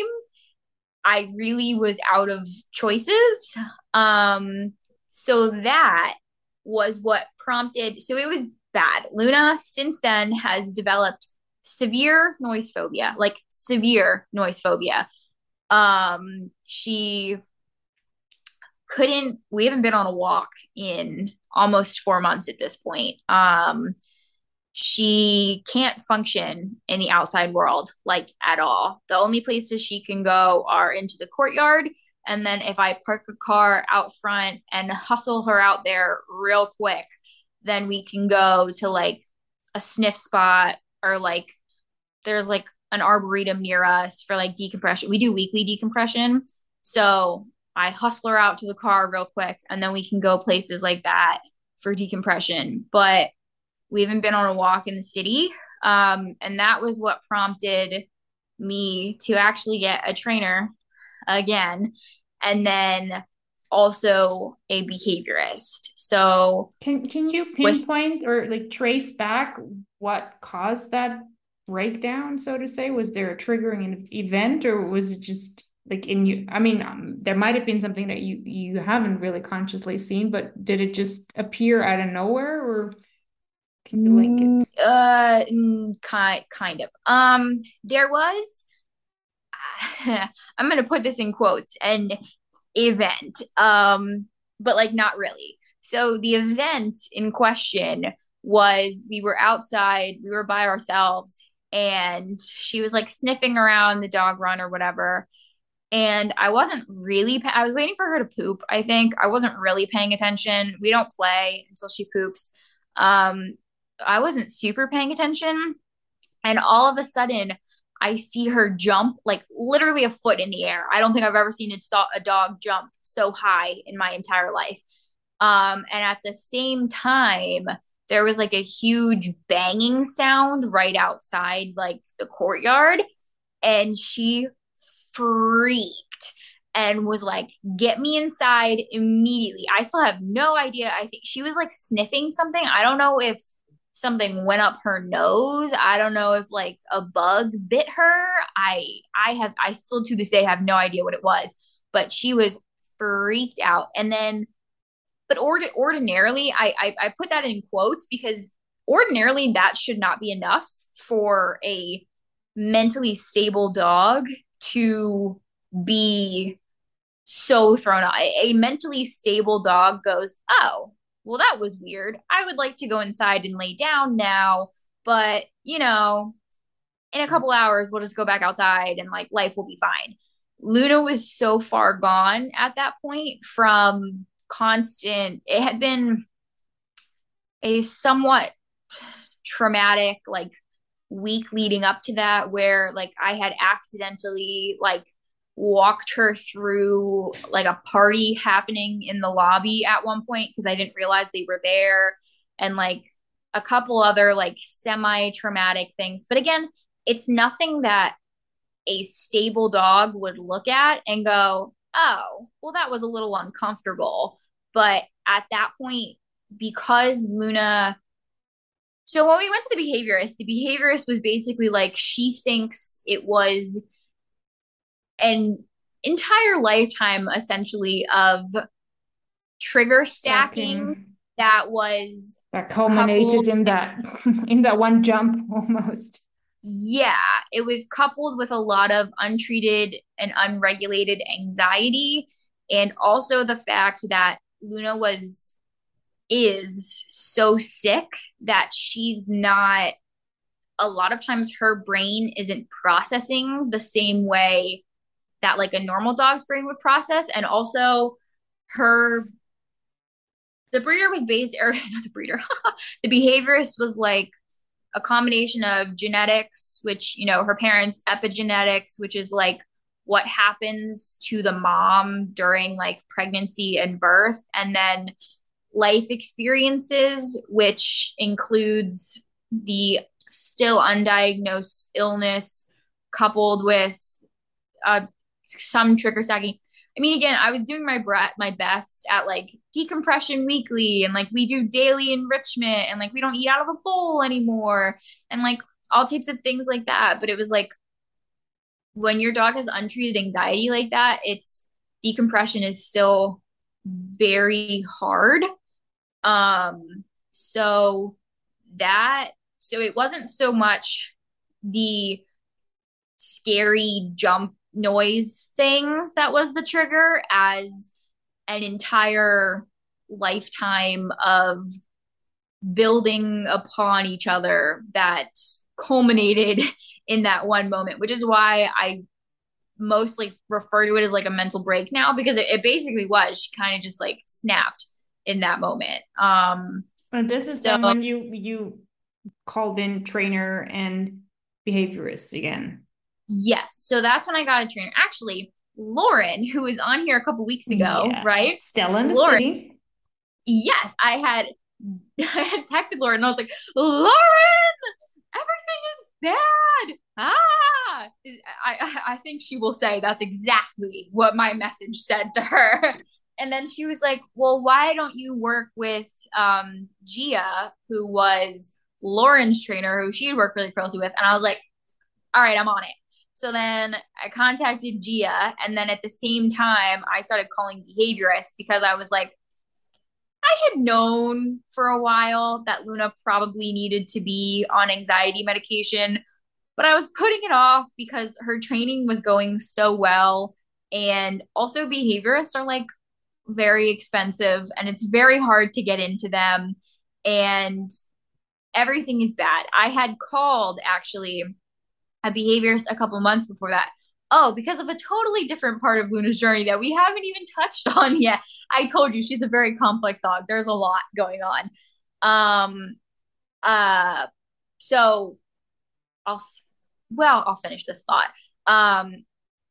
I really was out of choices. Um so that was what prompted so it was bad. Luna since then has developed severe noise phobia, like severe noise phobia. Um she couldn't we haven't been on a walk in almost four months at this point. Um, she can't function in the outside world like at all. The only places she can go are into the courtyard. And then if I park a car out front and hustle her out there real quick, then we can go to like a sniff spot or like there's like an arboretum near us for like decompression. We do weekly decompression. So I hustle her out to the car real quick and then we can go places like that for decompression. But we haven't been on a walk in the city. Um, and that was what prompted me to actually get a trainer again. And then also a behaviorist. So can can you pinpoint with, or like trace back what caused that breakdown, so to say? Was there a triggering event or was it just like in you i mean um, there might have been something that you you haven't really consciously seen but did it just appear out of nowhere or can you link it mm, uh kind kind of um there was [sighs] i'm gonna put this in quotes an event um but like not really so the event in question was we were outside we were by ourselves and she was like sniffing around the dog run or whatever and I wasn't really I was waiting for her to poop. I think I wasn't really paying attention. We don't play until she poops. Um I wasn't super paying attention and all of a sudden I see her jump like literally a foot in the air. I don't think I've ever seen a dog jump so high in my entire life. Um and at the same time there was like a huge banging sound right outside like the courtyard and she freaked and was like, get me inside immediately. I still have no idea. I think she was like sniffing something. I don't know if something went up her nose. I don't know if like a bug bit her. I I have I still to this day have no idea what it was, but she was freaked out. And then but ord- ordinarily I, I I put that in quotes because ordinarily that should not be enough for a mentally stable dog to be so thrown out. A mentally stable dog goes, Oh, well, that was weird. I would like to go inside and lay down now, but you know, in a couple hours, we'll just go back outside and like life will be fine. Luna was so far gone at that point from constant, it had been a somewhat traumatic, like, week leading up to that where like I had accidentally like walked her through like a party happening in the lobby at one point because I didn't realize they were there and like a couple other like semi traumatic things. But again, it's nothing that a stable dog would look at and go, oh, well, that was a little uncomfortable. But at that point, because Luna, so when we went to the behaviorist, the behaviorist was basically like, she thinks it was an entire lifetime essentially of trigger stacking, stacking. that was that culminated in that [laughs] in that one jump [laughs] almost yeah it was coupled with a lot of untreated and unregulated anxiety and also the fact that luna was is so sick that she's not a lot of times her brain isn't processing the same way that like a normal dog's brain would process. And also her the breeder was based or [laughs] not the breeder [laughs] the behaviorist was like a combination of genetics which you know her parents epigenetics which is like what happens to the mom during like pregnancy and birth. And then life experiences which includes the still undiagnosed illness coupled with a some trigger stacking. I mean, again, I was doing my bre- my best at like decompression weekly, and like we do daily enrichment, and like we don't eat out of a bowl anymore, and like all types of things like that. But it was like when your dog has untreated anxiety like that, it's decompression is still very hard. Um, so that so it wasn't so much the scary jump noise thing that was the trigger as an entire lifetime of building upon each other that culminated [laughs] in that one moment, which is why I mostly refer to it as like a mental break now because it, it basically was. She kind of just like snapped in that moment. Um and this is so, when you you called in trainer and behaviorist again. Yes. So that's when I got a trainer. Actually, Lauren, who was on here a couple weeks ago, yeah. right? Still in the Lauren, city. Yes, I had [laughs] I had texted Lauren and I was like, Lauren, everything is bad. Ah, I I think she will say that's exactly what my message said to her. [laughs] And then she was like, "Well, why don't you work with um Gia, who was Lauren's trainer, who she had worked really closely with?" And I was like, "All right, I'm on it." So then I contacted Gia. And then at the same time, I started calling behaviorists because I was like, I had known for a while that Luna probably needed to be on anxiety medication, but I was putting it off because her training was going so well. And also, behaviorists are like very expensive and it's very hard to get into them. And everything is bad. I had called actually a behaviorist a couple months before that. Oh, because of a totally different part of Luna's journey that we haven't even touched [laughs] on yet. I told you she's a very complex dog. There's a lot going on. Um uh so I'll well, I'll finish this thought. Um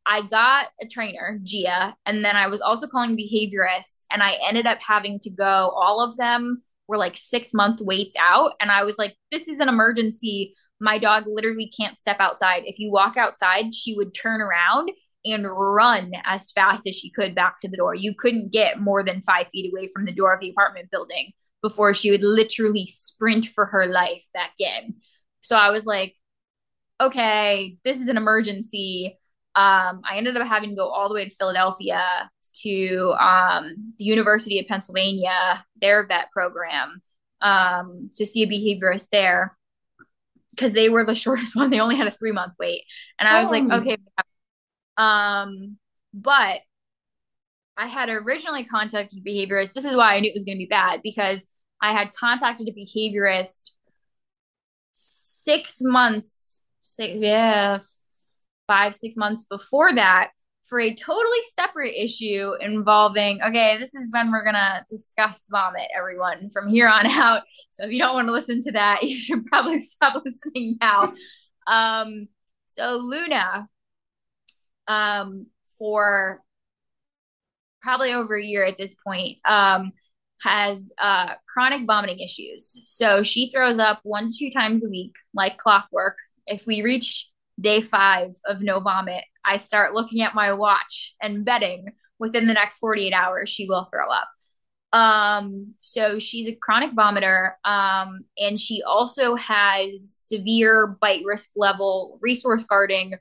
I got a trainer, Gia, and then I was also calling behaviorists, and I ended up having to go. All of them were like six month waits out, and I was like, "This is an emergency my dog literally can't step outside. If you walk outside, she would turn around and run as fast as she could back to the door. You couldn't get more than five feet away from the door of the apartment building before she would literally sprint for her life back in. So I was like, okay, this is an emergency. Um, I ended up having to go all the way to Philadelphia to um, the University of Pennsylvania, their vet program, um, to see a behaviorist there because they were the [laughs] shortest one. They only had a three month wait. And I was oh. like, okay. Um, but I had originally contacted a behaviorist. This is why I knew it was going to be bad because I had contacted a behaviorist six months, six, yeah, five, six months before that for a totally separate issue involving okay this is when we're gonna discuss vomit everyone from here on [laughs] out. So if you don't want to listen to that [laughs] you should probably stop listening now. Um so luna um for probably over a year at this point um has uh chronic vomiting issues. So she throws up one to two times a week like clockwork. If we reach day five of no vomit, I start looking at my watch and betting within the next 48 hours she will throw up. Um, so she's a chronic vomiter, um, and she also has severe bite risk level resource guarding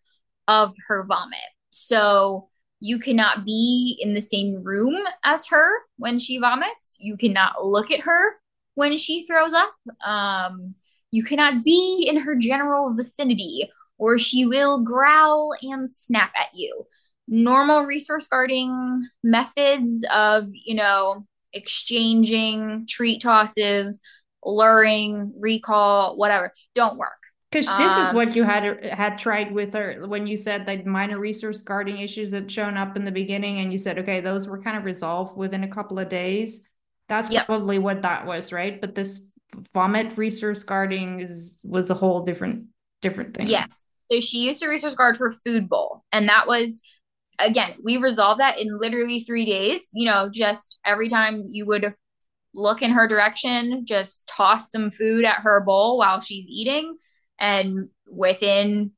of her vomit. So you cannot be in the same room as her when she vomits. You cannot look at her when she throws up. Um, you cannot be in her general vicinity or she will growl and snap at you. Normal resource guarding methods of, you know, exchanging treat tosses, luring, recall, whatever, don't work. Because this um, is what you had had tried with her when you said that minor resource guarding issues had shown up in the beginning, and you said, okay, those were kind of resolved within a couple of days. That's yep. probably what that was, right? But this vomit resource guarding is was a whole different different thing. Yes. So she used to resource guard her food bowl. And that was, again, we resolved that in literally three days. You know, just every time you would look in her direction, just toss some food at her bowl while she's eating. And within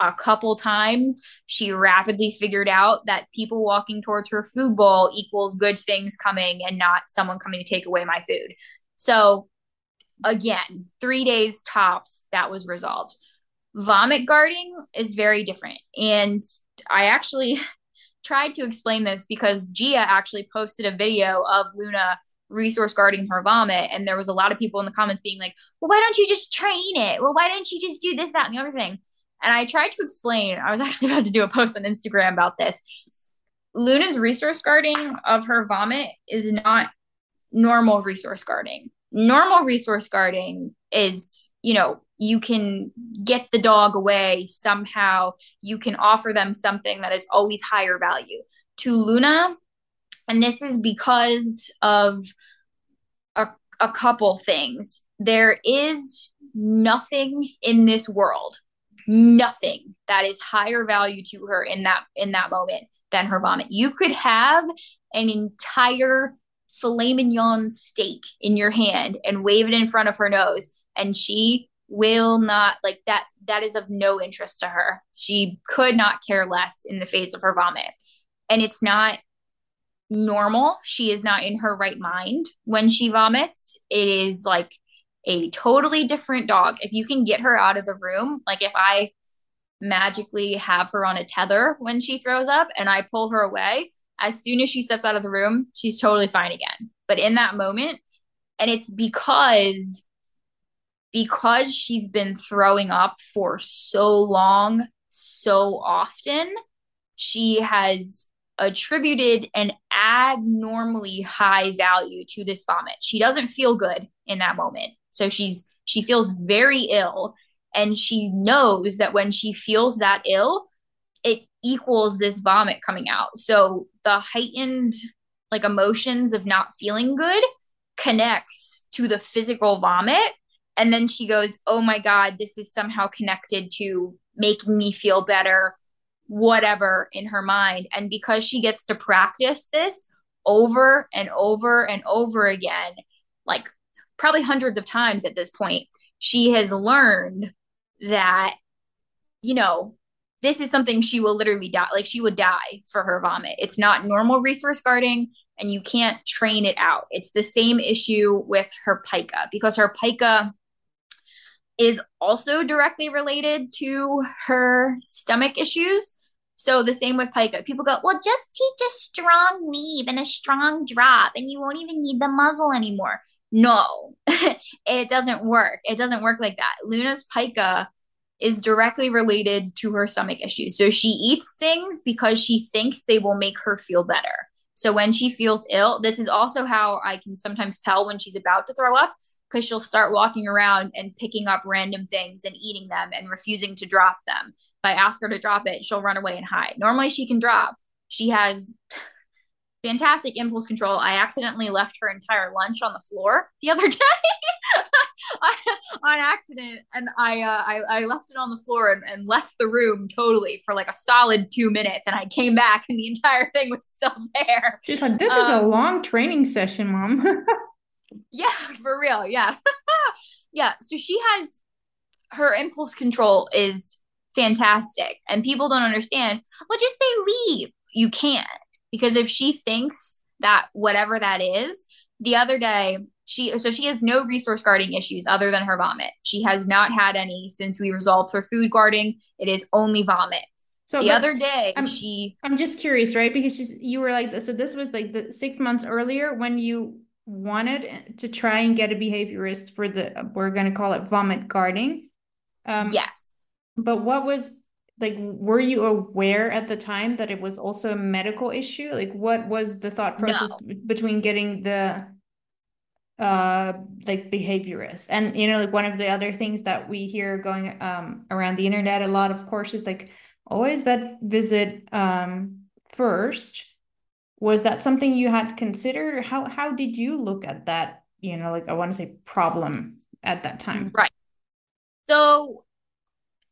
a couple times, she rapidly figured out that people walking towards her food bowl equals good things coming and not someone coming to take away my food. So, again, three days tops, that was resolved. Vomit guarding is very different. And I actually [laughs] tried to explain this because Gia actually posted a video of Luna resource guarding her vomit. And there was a lot of people in the comments being like, well, why don't you just train it? Well, why don't you just do this, that, and the other thing? And I tried to explain, I was [laughs] actually about to do a post on Instagram about this. Luna's resource guarding of her vomit is not normal resource guarding. Normal resource guarding is, you know, you can get the dog away somehow. You can offer them something that is always higher value. To luna and this is because of a, a couple things. There is nothing in this world nothing that is higher value to her in that in that moment than her vomit. You could have an entire filet mignon steak in your hand and wave it in front of her nose and she will not like that that is of no interest to her. She could not care less in the face of her vomit. And it's not normal. She is not in her right mind when she vomits. It is like a totally different dog. If you can get her out of the room like if i magically have her on a tether when she throws up and i pull her away as soon as she steps out of the room she's totally fine again. But in that moment and it's because because she's been throwing up for so long, so often, she has attributed an abnormally high value to this vomit. She doesn't feel good in that moment. So she's she feels very ill and she knows that when she feels that ill, it equals this vomit coming out. So the heightened like emotions of not feeling good connects to the physical vomit and then she goes, Oh my God, this is somehow connected to making me feel better, whatever in her mind. And because she gets to practice this over and over and over again, like probably hundreds of times at this point, she has learned that, you know, this is something she will literally die like she would die for her vomit it's not normal resource guarding and you can't train it out it's the same issue with her pica because her pica is also directly related to her stomach issues. So the same with pica. People go well just teach a strong lead and a strong drop and you won't even need the muzzle anymore. No [laughs] it doesn't work. It doesn't work like that. Luna's pica is directly related to her stomach issues. So she eats things because she thinks they will make her feel better. So when she feels ill, this is also how I can sometimes tell when she's about to throw up because she'll start walking around and picking up random things and eating them and refusing to drop them. If I ask her to drop it, she'll run away and hide. Normally she can drop. She has [laughs] fantastic impulse control. I accidentally left her entire lunch on the floor [laughs] the other day. [laughs] on accident and I, uh, I I left it on the floor and, and left the room totally for like a solid two minutes and I came back and the entire thing was still there. She's like, this um, is a long training session, mom. Yeah, [laughs] for real. Yeah. [laughs] yeah. So she has her impulse control is fantastic and people don't understand. Well, just say leave. You can't because if she thinks that whatever that is, the other day she so she has no resource guarding issues other than her vomit. She has not had any since we resolved her food guarding. It is only vomit. So the other day I'm, she I'm just curious, right? Because she's you were like this. So this was like the six months earlier when you wanted to try and get a behaviorist for the we're gonna call it vomit guarding. Um yes. But what was like were you aware at the time that it was also a medical issue? Like what was the thought process no. between getting the uh like behaviorist and you know like one of the other things that we hear going um around the internet a lot of course is like always vet visit um first was that something you had considered or how how did you look at that you know like i want to say problem at that time right so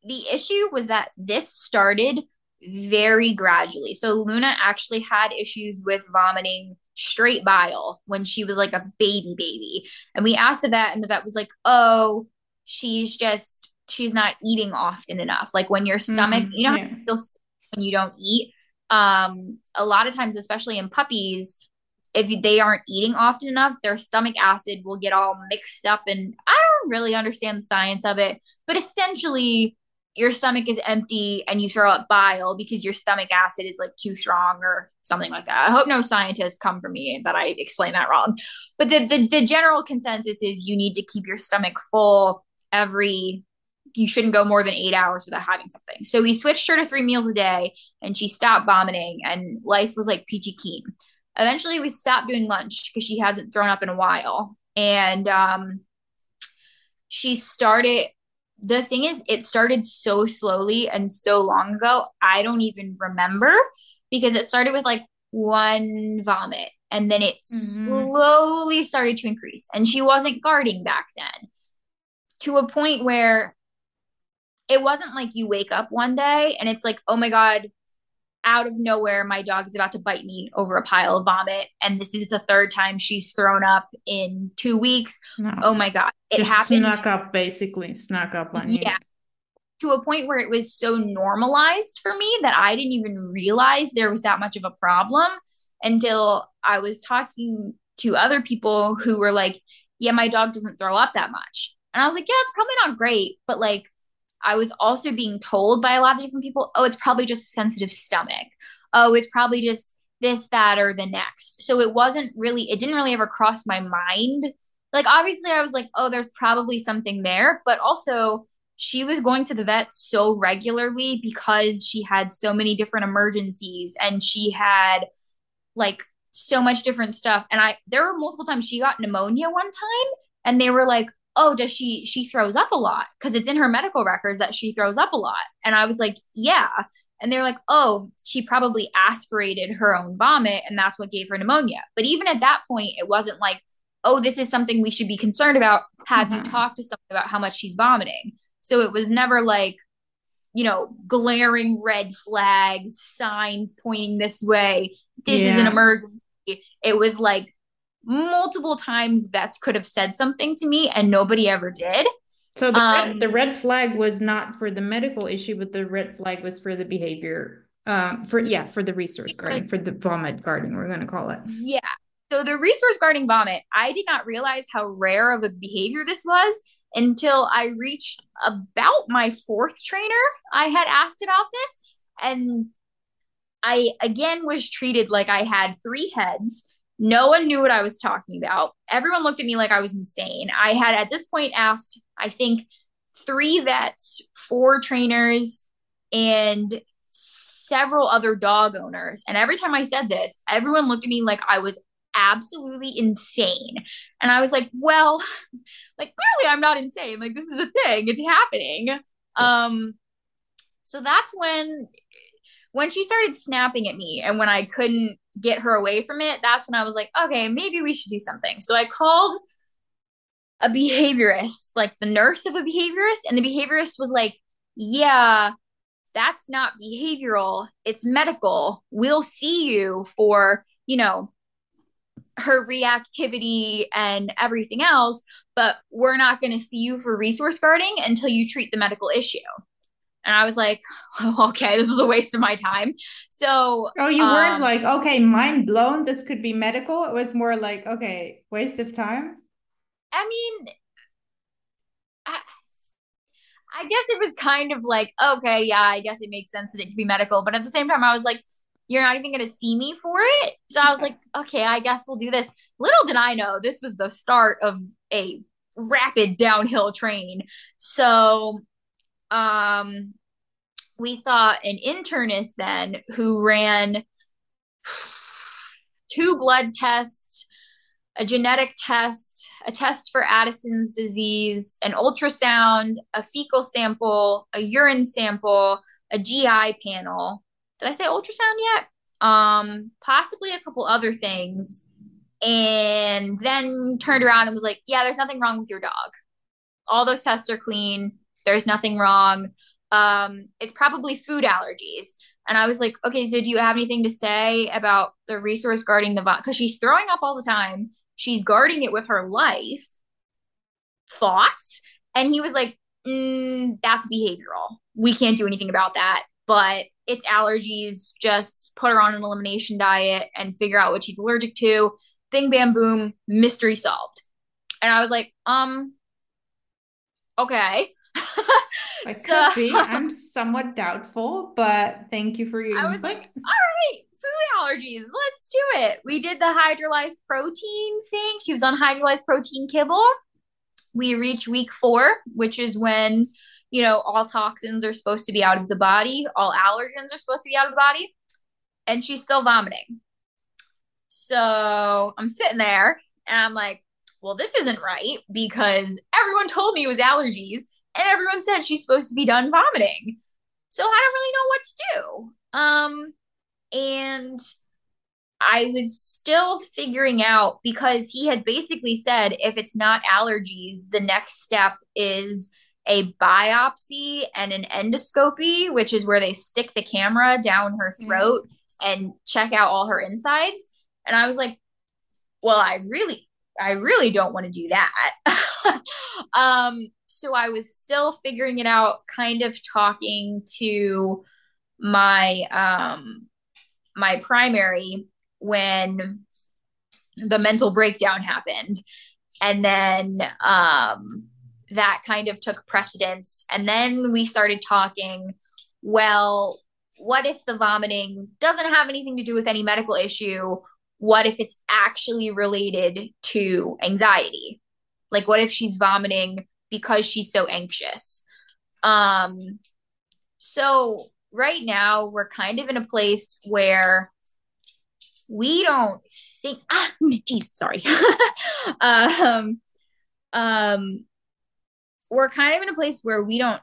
the issue was that this started very gradually so luna actually had issues with vomiting straight bile when she was like a baby baby. And we asked the vet, and the vet was like, oh, she's just, she's not eating often enough. Like when your stomach, mm, you know, yeah. you when you don't eat. Um, a lot of times, especially in puppies, if they aren't eating often enough, their stomach acid will get all mixed up. And I don't really understand the science of it, but essentially, your stomach is empty and you throw up bile because your stomach acid is like too strong or something like that. I hope no scientists come for me that I explain that wrong. But the, the, the general consensus is you need to keep your stomach full every you shouldn't go more than eight hours without having something. So we switched her to three meals a day and she stopped vomiting and life was like peachy keen. Eventually we stopped doing lunch because she hasn't thrown up in a while. And um she started the thing is it started so slowly and so long ago i don't even remember because it started with like one vomit and then it mm-hmm. slowly started to increase and she wasn't guarding back then to a point where it wasn't like you wake up one day and it's like oh my god out of nowhere, my dog is about to bite me over a pile of vomit. And this is the third time she's thrown up in two weeks. No. Oh my God. It Just happened. Snuck up, basically, snuck up on you. Yeah. To a point where it was so normalized for me that I didn't even realize there was that much of a problem until I was talking to other people who were like, yeah, my dog doesn't throw up that much. And I was like, yeah, it's probably not great, but like I was also being told by a lot of different people, oh, it's probably just a sensitive stomach. Oh, it's probably just this, that, or the next. So it wasn't really, it didn't really ever cross my mind. Like, obviously, I was like, oh, there's probably something there. But also, she was going to the vet so regularly because she had so many different emergencies and she had like so much different stuff. And I, there were multiple times she got pneumonia one time and they were like, oh does she she throws up a lot? Because it's in her medical records that she throws up a lot. And i was like yeah. And they're like oh she probably aspirated her own vomit and that's what gave her pneumonia. But even at that point it wasn't like oh this is something we should be concerned about. Have mm-hmm. you talked to someone about how much she's vomiting? So it was never like you know glaring red flags signs pointing this way. This yeah. is an emergency. It was like multiple times vets could have said something to me and nobody ever did. So the, um, red, the red flag was not for the medical issue, but the red flag was for the behavior. Um, for yeah, for the resource guarding, for the vomit guarding, we're gonna call it. Yeah. So the resource guarding vomit, I did not realize how rare of a behavior this was until I reached about my fourth trainer. I had asked about this, and I again was treated like I had three heads. No one knew what I was talking about. Everyone looked at me like I was insane. I had at this point asked, I think, three vets, four trainers, and several other dog owners. And every time I said this, everyone looked at me like I was absolutely insane. And I was like, well, [laughs] like clearly I'm not insane. Like this is a thing. It's happening. Um so that's when when she started snapping at me and when I couldn't get her away from it, that's when I was like, okay, maybe we should do something. So I called a behaviorist, like the nurse of a behaviorist, and the behaviorist was like, yeah, that's not behavioral, it's medical. We'll see you for, you know, her reactivity and everything else, but we're not going to see you for resource guarding until you treat the medical issue. And I was like, oh, [laughs] okay, this was a waste of my time. So, oh, you um, weren't like, okay, mind blown. This could be medical. It was more like, okay, waste of time. I mean, I, I guess it was kind of like, okay, yeah, I guess it makes sense that it could be medical. But at the same time, I was like, you're not even going to see me for it. So I was like, okay, I guess we'll do this. Little did I know this was the start of a rapid downhill train. So um we saw an internist then who ran two blood tests, a genetic test, a test for Addison's disease, an ultrasound, a fecal sample, a urine sample, a GI panel. Did I say ultrasound yet? Um, possibly a couple other things. And then turned around and was like, Yeah, there's nothing wrong with your dog. All those tests are clean there's nothing wrong. Um, it's probably food allergies. And I was like, okay, so do you have anything to say about the resource guarding the vomit? Because she's throwing up all the time. She's guarding it with her life. Thoughts? And he was like, mm, that's behavioral. We can't do anything about that. But it's allergies. Just put her on an elimination diet and figure out what she's allergic to. Bing, bam, boom, mystery solved. And I was like, um, okay. I so, [laughs] could be. I'm somewhat doubtful, but thank you for your. I was like, all right, food allergies. Let's do it. We did the hydrolyzed protein thing. She was on hydrolyzed protein kibble. We reach week four, which is when you know all toxins are supposed to be out of the body, all allergens are supposed to be out of the body, and she's still vomiting. So I'm sitting there and I'm like, well, this isn't right because everyone told me it was allergies and everyone said she's supposed to be done vomiting. So I don't really know what to do. Um, and I was still figuring out because he had basically said if it's not allergies, the next step is a biopsy and an endoscopy, which is where they stick the camera down her mm. throat and check out all her insides. And I was like, well, I really, I really don't want to do that. [laughs] um, so I was still figuring it out, kind of talking to my um my primary when the mental breakdown happened. And then um that kind of took precedence. And then we started talking, well, what if the vomiting doesn't have anything to do with any medical issue? what if it's actually related to anxiety? Like, what if she's vomiting because she's so anxious? Um, so right now we're kind of in a place where we don't think ah geez, sorry [laughs] um um we're kind of in a place where we don't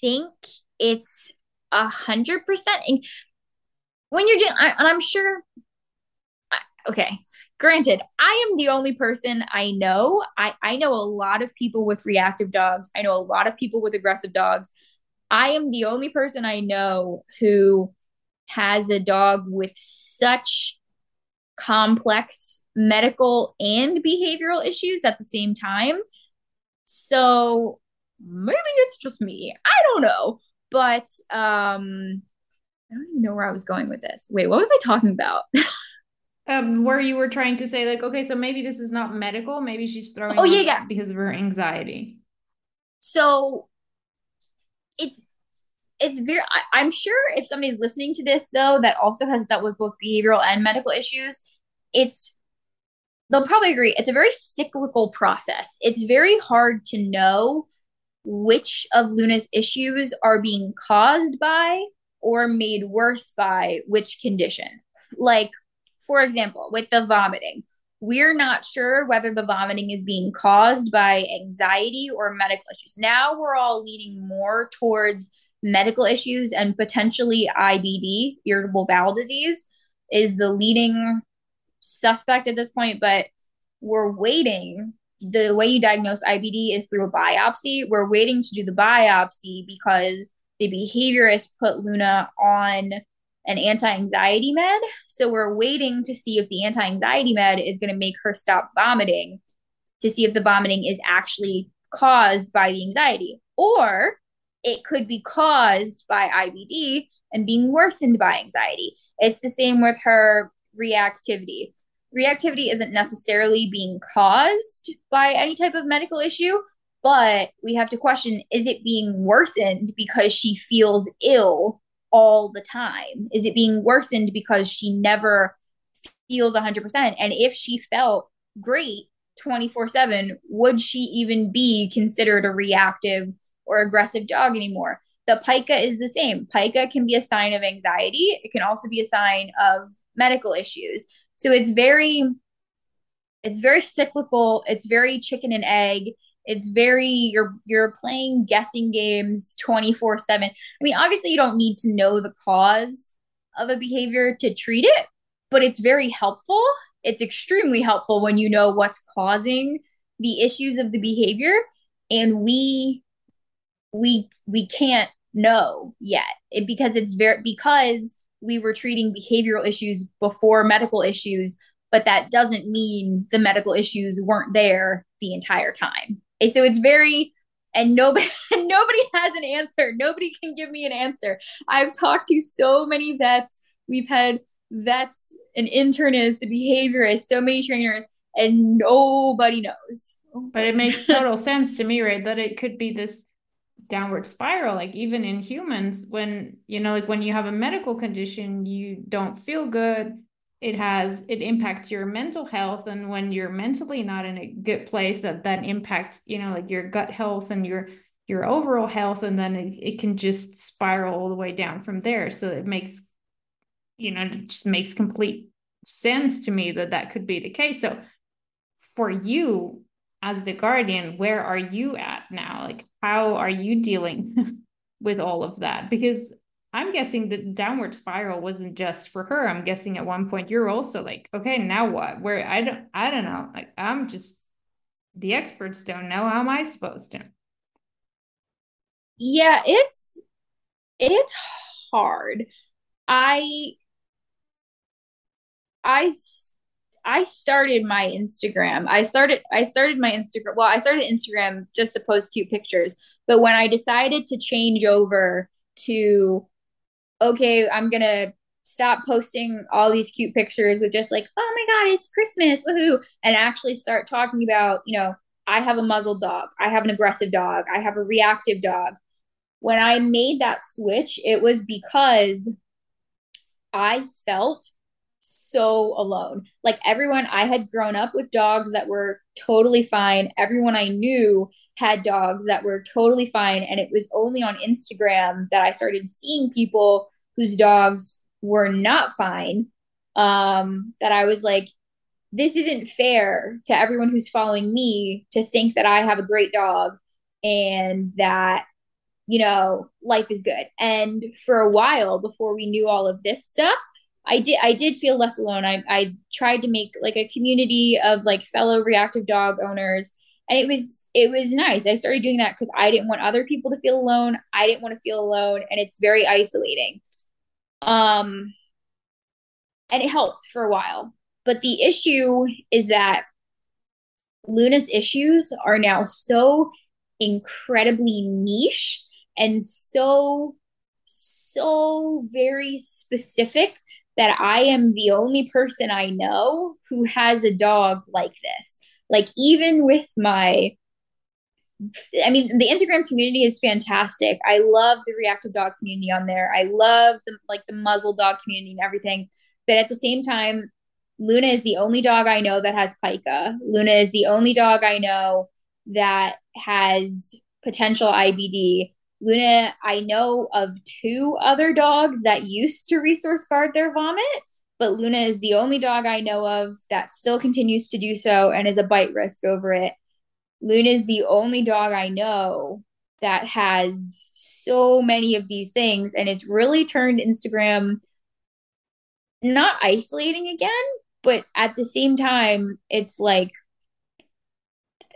think it's a hundred percent when you're doing and i'm sure okay granted i am the only person i know i i know a lot of people with reactive dogs i know a lot of people with aggressive dogs i am the only person i know who has a dog with such complex medical and behavioral issues at the same time so maybe it's just me. I don't know. But um I don't even know where I was going with this. Wait, what was I talking about? [laughs] um, where you were trying to say like, okay, so maybe this is not medical. Maybe she's throwing. Oh yeah, yeah. Because of her anxiety. So it's it's very. I, I'm sure if somebody's listening to this though that also has dealt with both behavioral and medical issues, it's they'll probably agree it's a very cyclical process. It's very hard to know which of Luna's issues are being caused by or made worse by which condition. Like, for example, with the vomiting, we're not sure whether the vomiting is being caused by anxiety or medical issues. Now we're all leaning more towards medical issues and potentially IBD, irritable bowel disease, is the leading suspect at this point, but we're waiting. The way you diagnose IBD is through a biopsy. We're waiting to do the biopsy because the behaviorist put Luna on an anti anxiety med. So we're waiting to see if the anti anxiety med is going to make her stop vomiting to see if the vomiting is actually caused by the anxiety or it could be caused by IBD and being worsened by anxiety. It's the same with her reactivity. Reactivity isn't necessarily being caused by any type of medical issue, but we have to question is it being worsened because she feels ill all the time? Is it being worsened because she never feels 100%? And if she felt great 24 7, would she even be considered a reactive or aggressive dog anymore? The pica is the same. Pica can be a sign of anxiety, it can also be a sign of medical issues. So it's very it's very cyclical, it's very chicken and egg. It's very you're you're playing guessing games 24/7. I mean, obviously you don't need to know the cause of a behavior to treat it, but it's very helpful. It's extremely helpful when you know what's causing the issues of the behavior and we we we can't know yet it, because it's very because we were treating behavioral issues before medical issues but that doesn't mean the medical issues weren't there the entire time and so it's very and nobody [laughs] nobody has an answer. Nobody can give me an answer. I've talked to so many vets. We've had vets an internist a behaviorist so many trainers and nobody knows. But it makes total sense to me right that it could be this downward spiral like even in humans when you know like when you have a medical condition you don't feel good it has it impacts your mental health and when you're mentally not in a good place that that impacts you know like your gut health and your your overall health and then it, it can just spiral all the way down from there. So it makes you know it just makes complete sense to me that that could be the case. So for you as the guardian where are you at now? Like how are you dealing [laughs] with all of that? Because i'm guessing the downward spiral wasn't just for her i'm guessing at one point you're also like okay now what where i don't i don't know like i'm just the experts don't know how am i supposed to yeah it's it's hard i i I started my Instagram. I started I started my Instagram. Well, I started Instagram just to post cute pictures. But when I decided to change over to okay, I'm going to stop posting all these cute pictures with just like, "Oh my god, it's Christmas. Woohoo." And actually start talking about, you know, I have a muzzled dog. I have an aggressive dog. I have a reactive dog. When I made that switch, it was because I felt so alone. Like everyone, I had grown up with dogs that were totally fine. Everyone I knew had dogs that were totally fine. And it was only on Instagram that I started seeing people whose dogs were not fine. Um, that I was like, this isn't fair to everyone who's following me to think that I have a great dog and that, you know, life is good. And for a while before we knew all of this stuff, I did I did feel less alone. I I tried to make like a community of like fellow reactive dog owners and it was it was nice. I started doing that because I didn't want other people to feel alone. I didn't want to feel alone and it's very isolating. Um and it helped for a while. But the issue is that Luna's issues are now so incredibly niche and so so very specific that I am the only person I know who has a dog like this. Like even with my I mean, the Instagram community is fantastic. I love the reactive dog community on there. I love the like the muzzle dog community and everything. But at the same time, Luna is the only dog I know that has pica. Luna is the only dog I know that has potential IBD. Luna, I know of two other dogs that used to resource guard their vomit, but Luna is the only dog I know of that still continues to do so and is a bite risk over it. Luna is the only dog I know that has so many of these things, and it's really turned Instagram not isolating again, but at the same time, it's like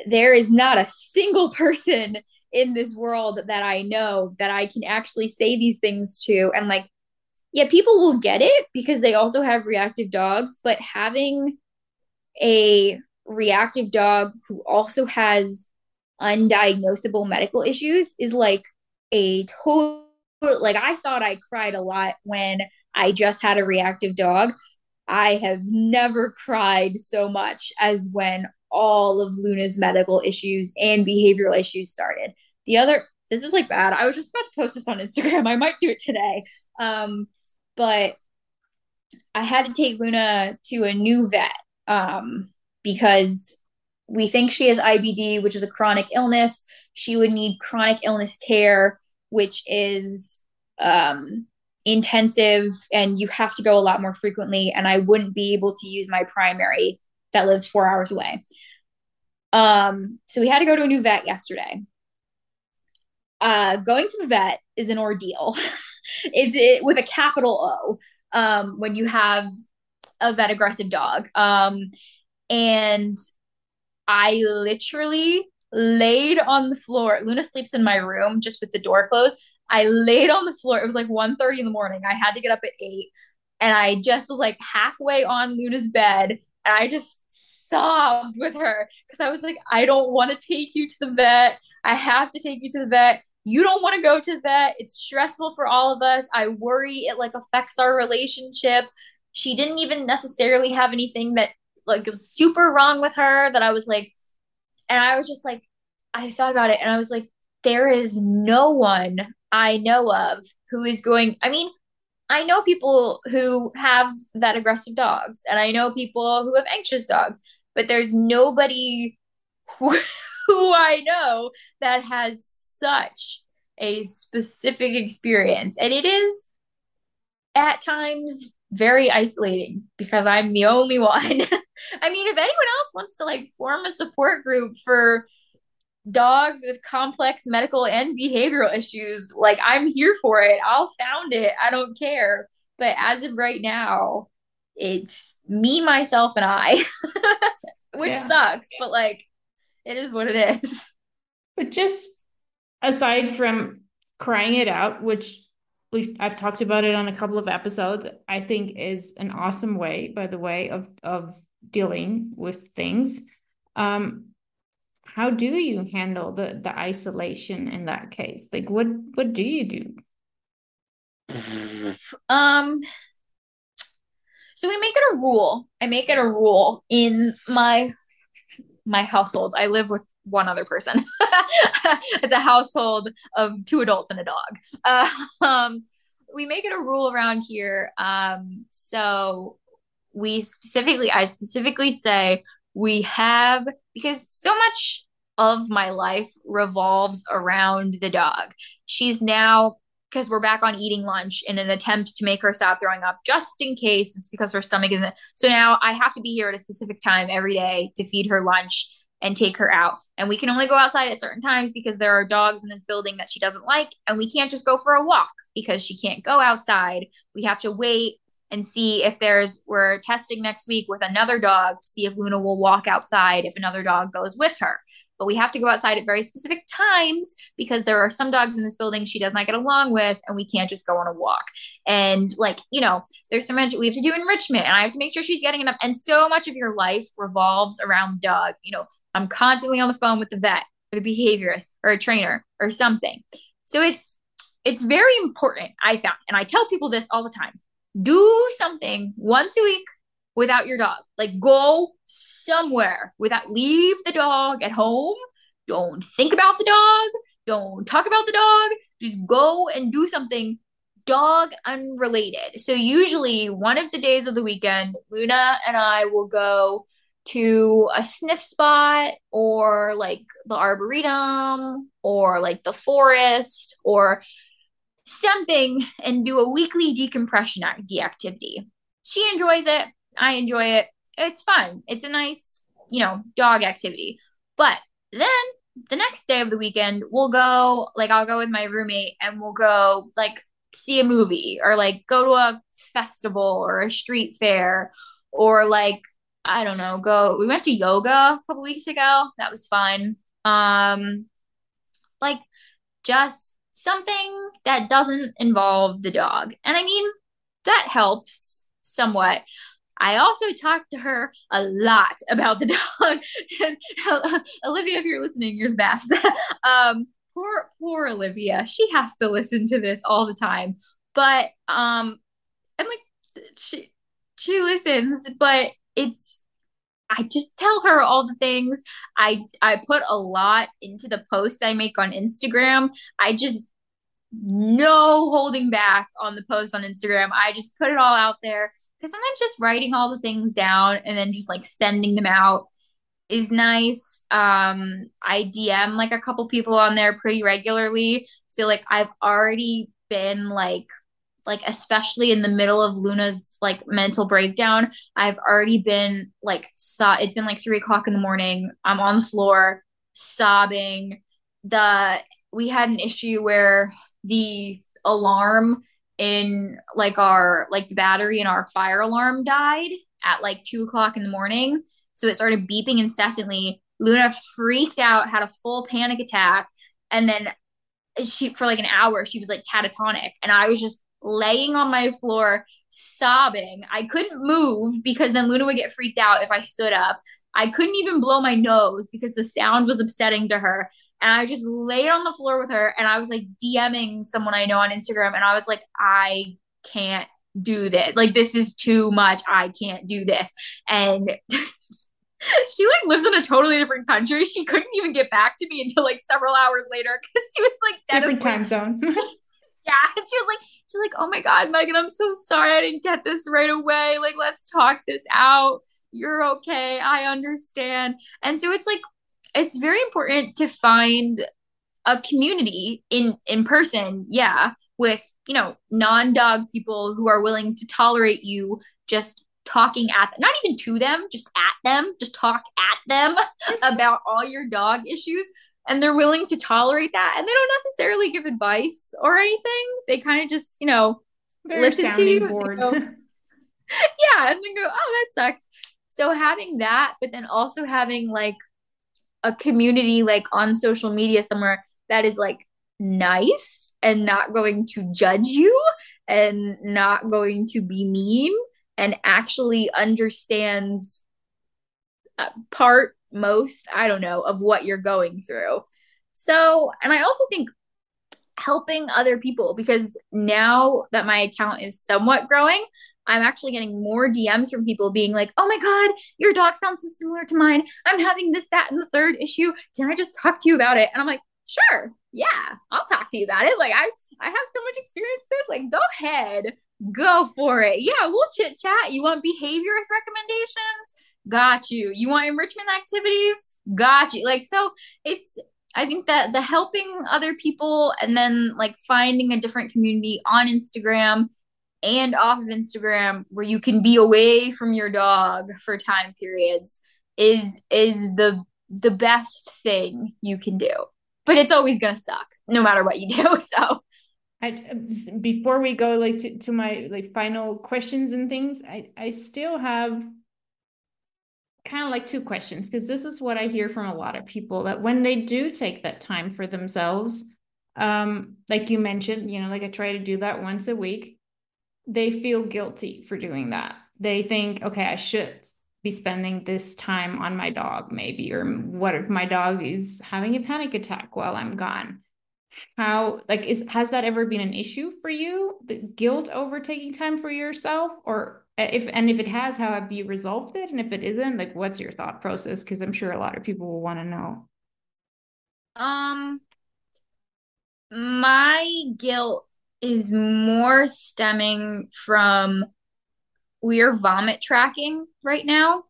there is not a single [laughs] person in this world that I know that I can actually say these things to. And like, yeah, people will get it because they also have reactive dogs, but having a reactive dog who also has undiagnosable medical issues is like a total like I thought I cried a lot when I just had a reactive dog. I have never cried so much as when all of Luna's medical issues and behavioral issues started. The other, this is like bad. I was just about to post this on Instagram. I might do it today. Um, but I had to take Luna to a new vet um, because we think she has IBD, which is a chronic illness. She would need chronic illness care, which is um, intensive and you have to go a lot more frequently. And I wouldn't be able to use my primary that lives four hours away. Um, so we had to go to a new vet yesterday. Uh, going to the vet is an ordeal. [laughs] it's it, with a capital O um, when you have a vet aggressive dog. Um, and I literally laid on the floor. Luna sleeps in my room just with the door closed. I laid on the floor. It was like 1.30 in the morning. I had to get up at 8. And I just was like halfway on Luna's bed. And I just sobbed with her because I was like, I don't want to take you to the vet. I have to take you to the vet. You don't want to go to the vet. It's stressful for all of us. I worry it like affects our relationship. She didn't even necessarily have anything that like it was super wrong with her that I was like, and I was just like, I thought about it and I was like, there is no one I know of who is going. I mean, I know people who have that aggressive dogs, and I know people who have anxious dogs, but there's nobody [laughs] who, who I know that has such a specific experience. And it is at times very isolating because I'm the only one. [laughs] I mean, if anyone else wants to like form a support group for dogs with complex medical and behavioral issues, like I'm here for it. I'll found it. I don't care. But as of right now, it's me, myself, and I, [laughs] which yeah. sucks, but like it is what it is. But just aside from crying it out, which we've I've talked about it on a couple of episodes, I think is an awesome way, by the way, of of dealing with things. Um, how do you handle the the isolation in that case? Like what what do you do? [sighs] Um so we make it a rule. I make it a rule in my my household. I live with one other person. [laughs] it's a household of two adults and a dog. Uh, [laughs] um, we make it a rule around here. Um, so we specifically, I specifically say we have because so much of my life revolves around the dog. She's now because we're back on eating lunch in an attempt to make her stop throwing up just in case it's because her stomach isn't so now i have to be here at a specific time every day to feed her lunch and take her out. And we can only go outside at certain times because there are dogs in this building that she doesn't like. And we can't just go for a walk because she can't go outside. We have to wait and see if there's, we're testing next week with another dog to see if Luna will walk outside if another dog goes with her. But we have to go outside at very specific times because there are some dogs in this building she does not get along with, and we can't just go on a walk. And like, you know, there's so much we have to do enrichment, and I have to make sure she's getting enough. And so much of your life revolves around dog. You know, I'm constantly on the phone with the vet. with a behaviorist or a trainer or something. So it's it's very important, I found, and I tell people this all the time. Do something once a week without your dog. Like go somewhere without leave the dog at home. Don't think about the dog. Don't talk about the dog. Just go and do something dog unrelated. So usually one of the days of the weekend, Luna and I will go to a sniff spot or like the arboretum or like the forest or something and do a weekly decompression activity. She enjoys it. I enjoy it. It's fun. It's a nice, you know, dog activity. But then the next day of the weekend, we'll go, like, I'll go with my roommate and we'll go, like, see a movie or, like, go to a festival or a street fair or, like, I don't know, go. We went to yoga a couple weeks ago. That was fun. Um, like, just something that doesn't involve the dog. And I mean, that helps somewhat. I also talked to her a lot about the [laughs] dog. [laughs] Olivia, if you're listening, you're the best. [laughs] um, poor, poor Olivia. She has to listen to this all the time. But um, and like she she listens, but it's I just tell her all the things. I I put a lot into the posts I make on Instagram. I just no holding back on the posts on Instagram. I just put it all out there because sometimes just writing all the things down and then just like sending them out is nice. Um, I DM like a couple people on there pretty regularly. So like I've already been like like especially in the middle of Luna's like mental breakdown, I've already been like saw it's been like three o'clock in the morning. I'm on the floor sobbing. The we had an issue where the alarm in like our like the battery in our fire alarm died at like two o'clock in the morning. So it started beeping incessantly. Luna freaked out, had a full panic attack, and then she for like an hour she was like catatonic, and I was just laying on my floor sobbing. I couldn't move because then Luna would get freaked out if I stood up. I couldn't even blow my nose because the sound was upsetting to her. And I just laid on the floor with her and I was like DMing someone I know on Instagram and I was like, I can't do this. Like, this is too much. I can't do this. And [laughs] she like lives in a totally different country. She couldn't even get back to me until like several hours later because she was like different time zone. [laughs] yeah. [laughs] And she was like, she's like, oh my God, Megan, I'm so sorry I didn't get this right away. Like, let's talk this out. You're okay. I understand. And so it's like, it's very important to find a community in in person yeah with you know non-dog people who are willing to tolerate you just talking at not even to them just at them just talk at them [laughs] about all your dog issues and they're willing to tolerate that and they don't necessarily give advice or anything. They kind of just you know They're listen to you, go, [laughs] yeah and then go oh that sucks. So having that but then also having like a community like on social media somewhere that is like nice and not going to judge you and not going to be mean and actually understands part most i don't know of what you're going through so and i also think helping other people because now that my account is somewhat growing I'm actually getting more DMs from people being like, oh my God, your dog sounds so similar to mine. I'm having this, that, and the third issue. Can I just talk to you about it? And I'm like, sure, yeah, I'll talk to you about it. Like, I, I have so much experience with this. Like, go ahead, go for it. Yeah, we'll chit chat. You want behaviorist recommendations? Got you. You want enrichment activities? Got you. Like, so it's, I think that the helping other people and then like finding a different community on Instagram and off of Instagram where you can be away from your dog for time periods is is the the best thing you can do. But it's always going to suck no matter what you do. [laughs] So I before we go like to, to my like final questions and things, I I still have kind of like two questions because this is what I hear from a lot of people that when they do take that time for themselves, um, like you mentioned, you know, like I try to do that once a week they feel guilty for doing that. They think, okay, I should be spending this time on my dog maybe or what if my dog is having a panic attack while i'm gone how like is has that ever been an issue for you the guilt over taking time for yourself or if and if it has how have you resolved it and if it isn't like what's your thought process because i'm sure a lot of people will want to know um my guilt is more stemming from we're vomit tracking right now.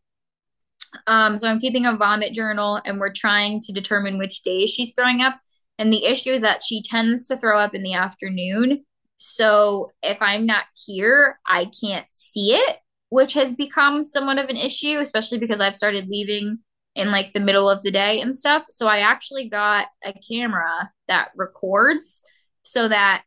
Um, so I'm keeping a vomit journal and we're trying to determine which days she's throwing up. And the issue is that she tends to throw up in the afternoon. So if I'm not here, I can't see it, which has become somewhat of an issue, especially because I've started leaving in like the middle of the day and stuff. So I actually got a camera that records so that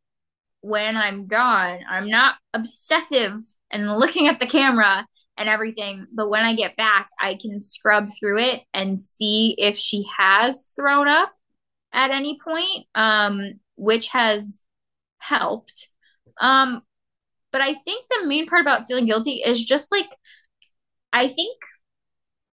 when I'm gone, I'm not obsessive and looking at the camera and everything. But when I get back, I can scrub through it and see if she has thrown up at any point, um, which has helped. Um, but I think the main part about feeling guilty is just like, I think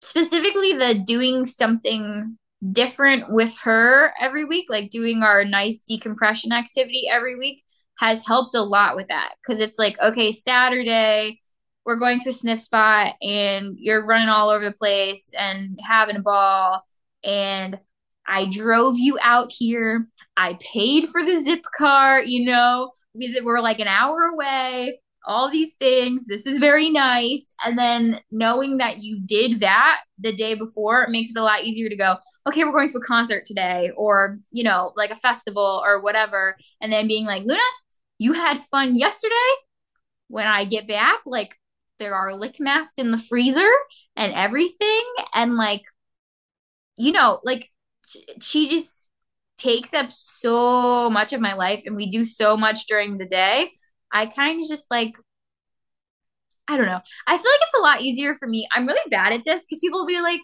specifically the doing something different with her every week, like doing our nice decompression activity every week, has helped a lot with that. Cause it's like, okay, Saturday, we're going to a sniff spot and you're running all over the place and having a ball. And I drove you out here. I paid for the zip car, you know, we were like an hour away all these things. This is very nice. And then knowing that you did that the day before it makes it a lot easier to go, okay, we're going to a concert today or, you know, like a festival or whatever. And then being like, Luna, you had fun yesterday. When I get back, like there are lick mats in the freezer and everything. And like, you know, like she just takes up so much of my life and we do so much during the day I kind of just like I don't know. I feel like it's a lot easier for me. I'm really bad at this because people will be like,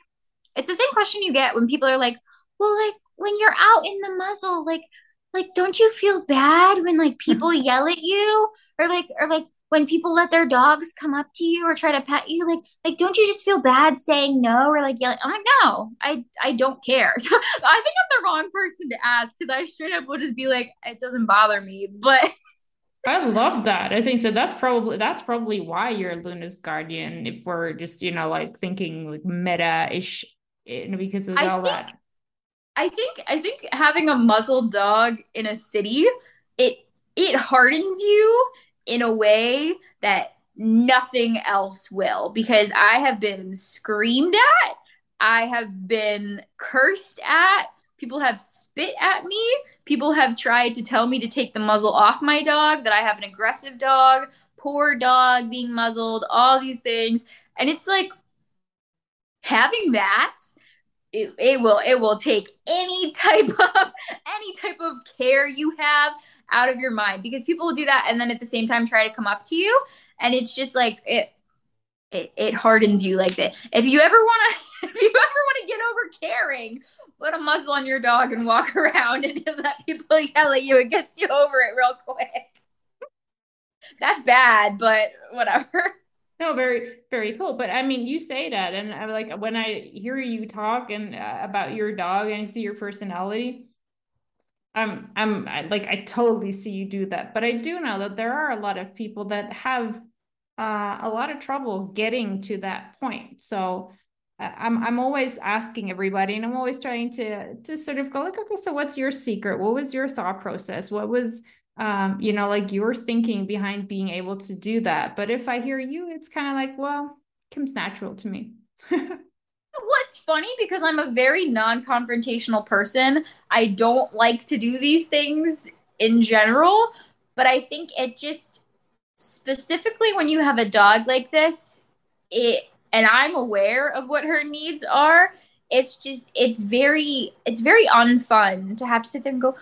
it's the same question you get when people are like, well, like when you're out in the muzzle, like, like, don't you feel bad when like people [laughs] yell at you or like, or like when people let their dogs come up to you or try to pet you, like, like, don't you just feel bad saying no or like yelling? I'm like, no, I, I don't care. [laughs] So I think I'm the wrong person to ask because I straight up will just be like, it doesn't bother me, [laughs] but. I love that. I think so. That's probably that's probably why you're Luna's guardian. If we're just you know like thinking like meta ish, eh, because of I all think, that. I think I think having a muzzled dog in a city it it hardens you in a way that nothing else will because I have been screamed at, I have been cursed at, people have spit at me People have tried to tell me to take the muzzle off my dog, that I have an aggressive dog, poor dog being muzzled, all these things. And it's like having that it, it will it will take any type [laughs] of any type of care you have out of your mind because people will do that and then at the same time try to come up to you and it's just like it it, it hardens you like that. If you ever want to, [laughs] if you ever want to get over caring, put a muzzle on your dog and walk [laughs] around and let people yell at you. It gets you over it real quick. That's bad, but whatever. No, very, very cool. But I mean, you say that, and I'm like, when I hear you talk and uh, about your dog and I see your personality, I'm, I'm I, like, I totally see you do that. But I do know that there are a lot of people that have uh, a lot of trouble getting to that point. So uh, I'm I'm always asking everybody, and I'm always trying to to sort of go like, okay, so what's your secret? What was your thought process? What was um, you know, like your thinking behind being able to do that? But if I hear you, it's kind of like, well, comes natural to me. [laughs] What's funny because I'm a very non-confrontational person. I don't like to do these things in general, but I think it just specifically when you have a dog like this, it and I'm aware of what her needs are, it's just it's very it's very unfun to have to sit there and go,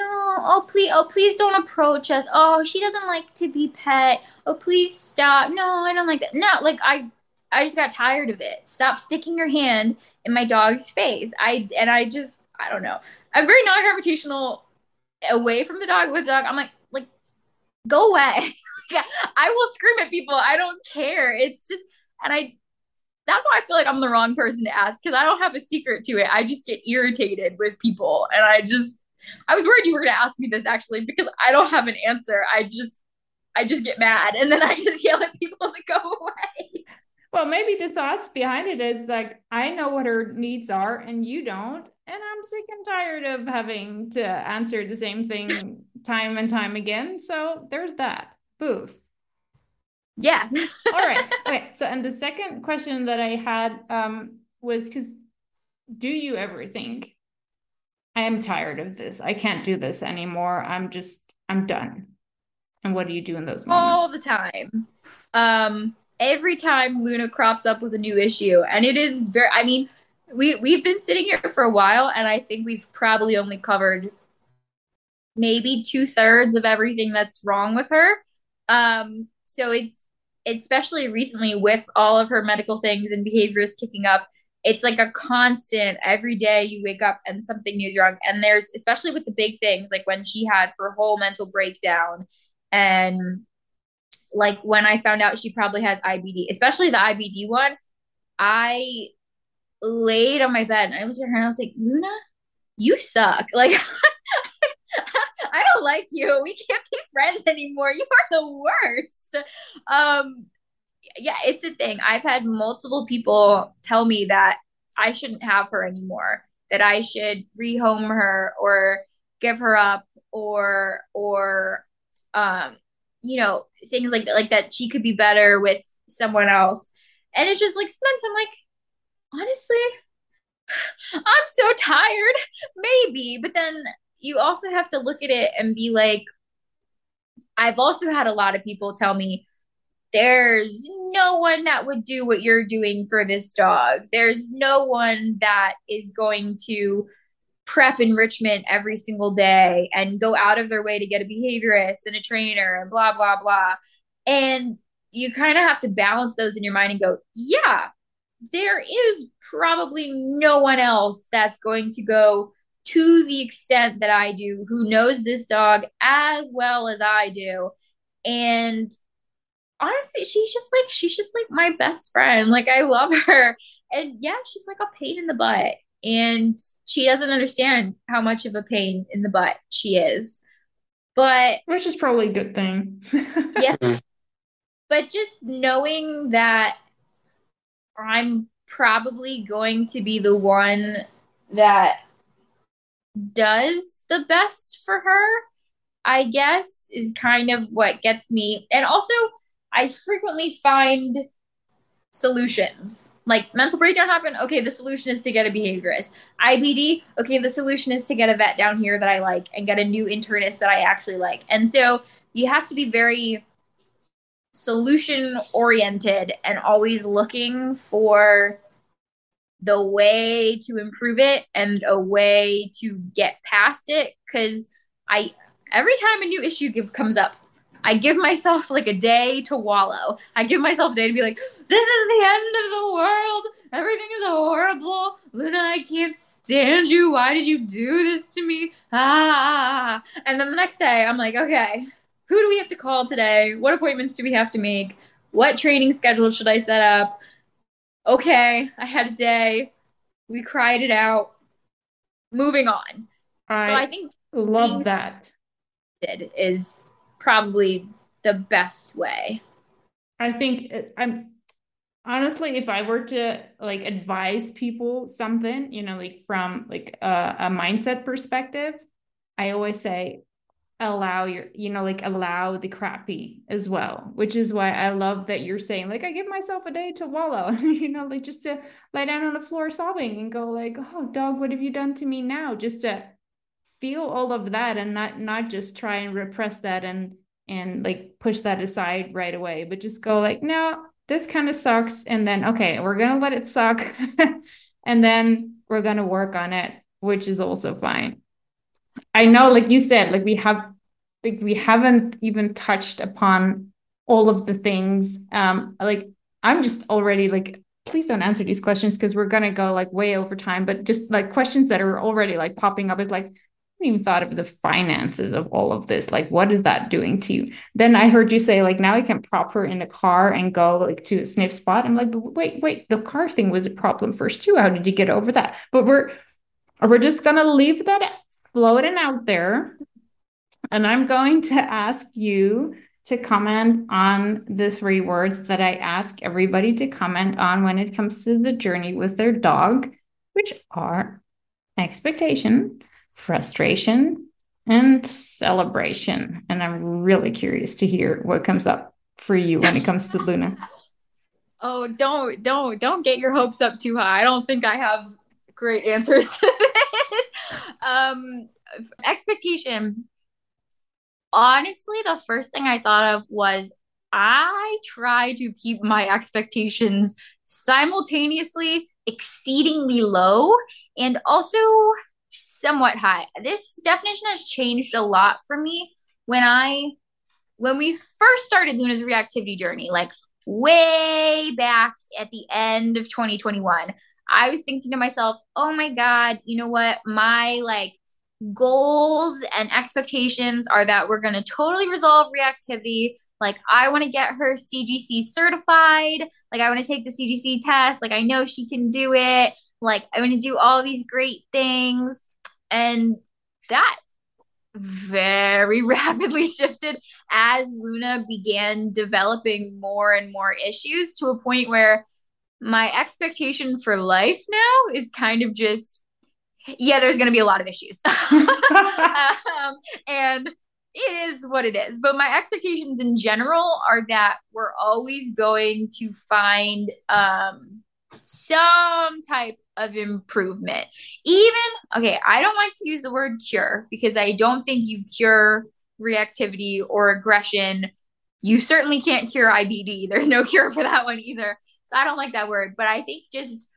no, oh please, oh please don't approach us. Oh, she doesn't like to be pet. Oh please stop. No, I don't like that. No, like I I just got tired of it. Stop sticking your hand in my dog's face. I and I just I don't know. I'm very non-confrontational away from the dog with dog. I'm like like go away. [laughs] I will scream at people. I don't care. It's just, and I, that's why I feel like I'm the wrong person to ask because I don't have a secret to it. I just get irritated with people. And I just, I was worried you were going to ask me this actually because I don't have an answer. I just, I just get mad and then I just [laughs] yell at people to go away. Well, maybe the thoughts behind it is like, I know what her needs are and you don't. And I'm sick and tired of having to answer the same thing [laughs] time and time again. So there's that. Boof. Yeah. [laughs] All right. Okay. So, and the second question that I had um, was because do you ever think I am tired of this? I can't do this anymore. I'm just, I'm done. And what do you do in those moments? All the time. Um, every time Luna crops up with a new issue, and it is very. I mean, we we've been sitting here for a while, and I think we've probably only covered maybe two thirds of everything that's wrong with her. Um, so it's especially recently with all of her medical things and behaviors kicking up. It's like a constant every day you wake up and something new is wrong. And there's especially with the big things, like when she had her whole mental breakdown and like when I found out she probably has IBD, especially the IBD one, I laid on my bed and I looked at her and I was like, Luna, you suck. [laughs] Like I don't like you. We can't be friends anymore. You are the worst. Um, yeah, it's a thing. I've had multiple people tell me that I shouldn't have her anymore, that I should rehome her or give her up or or um you know things like that like that she could be better with someone else. And it's just like sometimes i'm like honestly [sighs] i'm so tired. Maybe. But then you also have to look at it and be like, I've also had a lot of people tell me, there's no one that would do what you're doing for this dog. There's no one that is going to prep enrichment every single day and go out of their way to get a behaviorist and a trainer and blah, blah, blah. And you kind of have to balance those in your mind and go, yeah, there is probably no one else that's going to go to the extent that I do, who knows this dog as well as I do. And honestly, she's just like, she's just like my best friend. Like, I love her. And yeah, she's like a pain in the butt. And she doesn't understand how much of a pain in the butt she is. But, which is probably a good thing. [laughs] yeah. But just knowing that I'm probably going to be the one that does the best for her, I guess, is kind of what gets me. And also, I frequently find solutions. Like mental breakdown happened, okay, the solution is to get a behaviorist. IBD, okay, the solution is to get a vet down here that I like and get a new internist that I actually like. And so you have to be very solution oriented and always looking for the way to improve it and a way to get past it because i every time a new issue comes up i give myself like a day to wallow. I give myself a day to be like this is the end of the world. Everything is horrible. Luna i can't stand you. Why did you do this to me? Ah. And then the next day i'm like okay who do we have to call today? What appointments do we have to make? What training schedule should i set up? Okay, I had a day. We cried it out. Moving on. I so I think love that. Is probably the best way. I think uh, I'm honestly if i were to like advise people something you know like from like a, a mindset perspective i always say allow your you know like allow the crappy as well which is why i love that you're saying like i give myself a day to wallow [laughs] you know like just to lie down on the floor sobbing and go like oh dog what have you done to me now just to feel all of that and not not just try and repress that and and like push that aside right away but just go like no this kind of sucks and then okay we're gonna let it suck [laughs] and then we're gonna work on it which is also fine I know, like you said, like we have, like we haven't even touched upon all of the things. Um, like I'm just already like, please don't answer these questions because we're gonna go like way over time. But just like questions that are already like popping up is like, even thought of the finances of all of this. Like, what is that doing to you? Then I heard you say, like, now I can prop her in the car and go like to a sniff spot. I'm like, wait, wait, the car thing was a problem first too. How did you get over that? But we're we're just gonna leave that floating out there. And I'm going to ask you to comment on the three words that I ask everybody to comment on when it comes to the journey with their dog, which are expectation, frustration, and celebration. And I'm really curious to hear what comes up for you when it comes to [laughs] Luna. Oh, don't don't don't get your hopes up too high. I don't think I have great answers to this. [laughs] Um expectation. Honestly, the first thing I thought of was I try to keep my expectations simultaneously exceedingly low and also somewhat high. This definition has changed a lot for me when I when we first started Luna's reactivity journey, like way back at the end of 2021. I was thinking to myself, "Oh my god, you know what? My like goals and expectations are that we're going to totally resolve reactivity. Like, I want to get her CGC certified. Like, I want to take the CGC test. Like, I know she can do it. Like, I want to do all these great things. And that very [laughs] rapidly shifted as Luna began developing more and more issues to a point where my expectation for life now is kind of just yeah, there's going to be a lot of issues. [laughs] um, and it is what it is. But my expectations in general are that we're always going to find um, some type of improvement. Even, okay, I don't like to use the word cure because I don't think you cure reactivity or aggression. You certainly can't cure IBD. [laughs] There's no cure for that one either. So I don't like that word. But I think just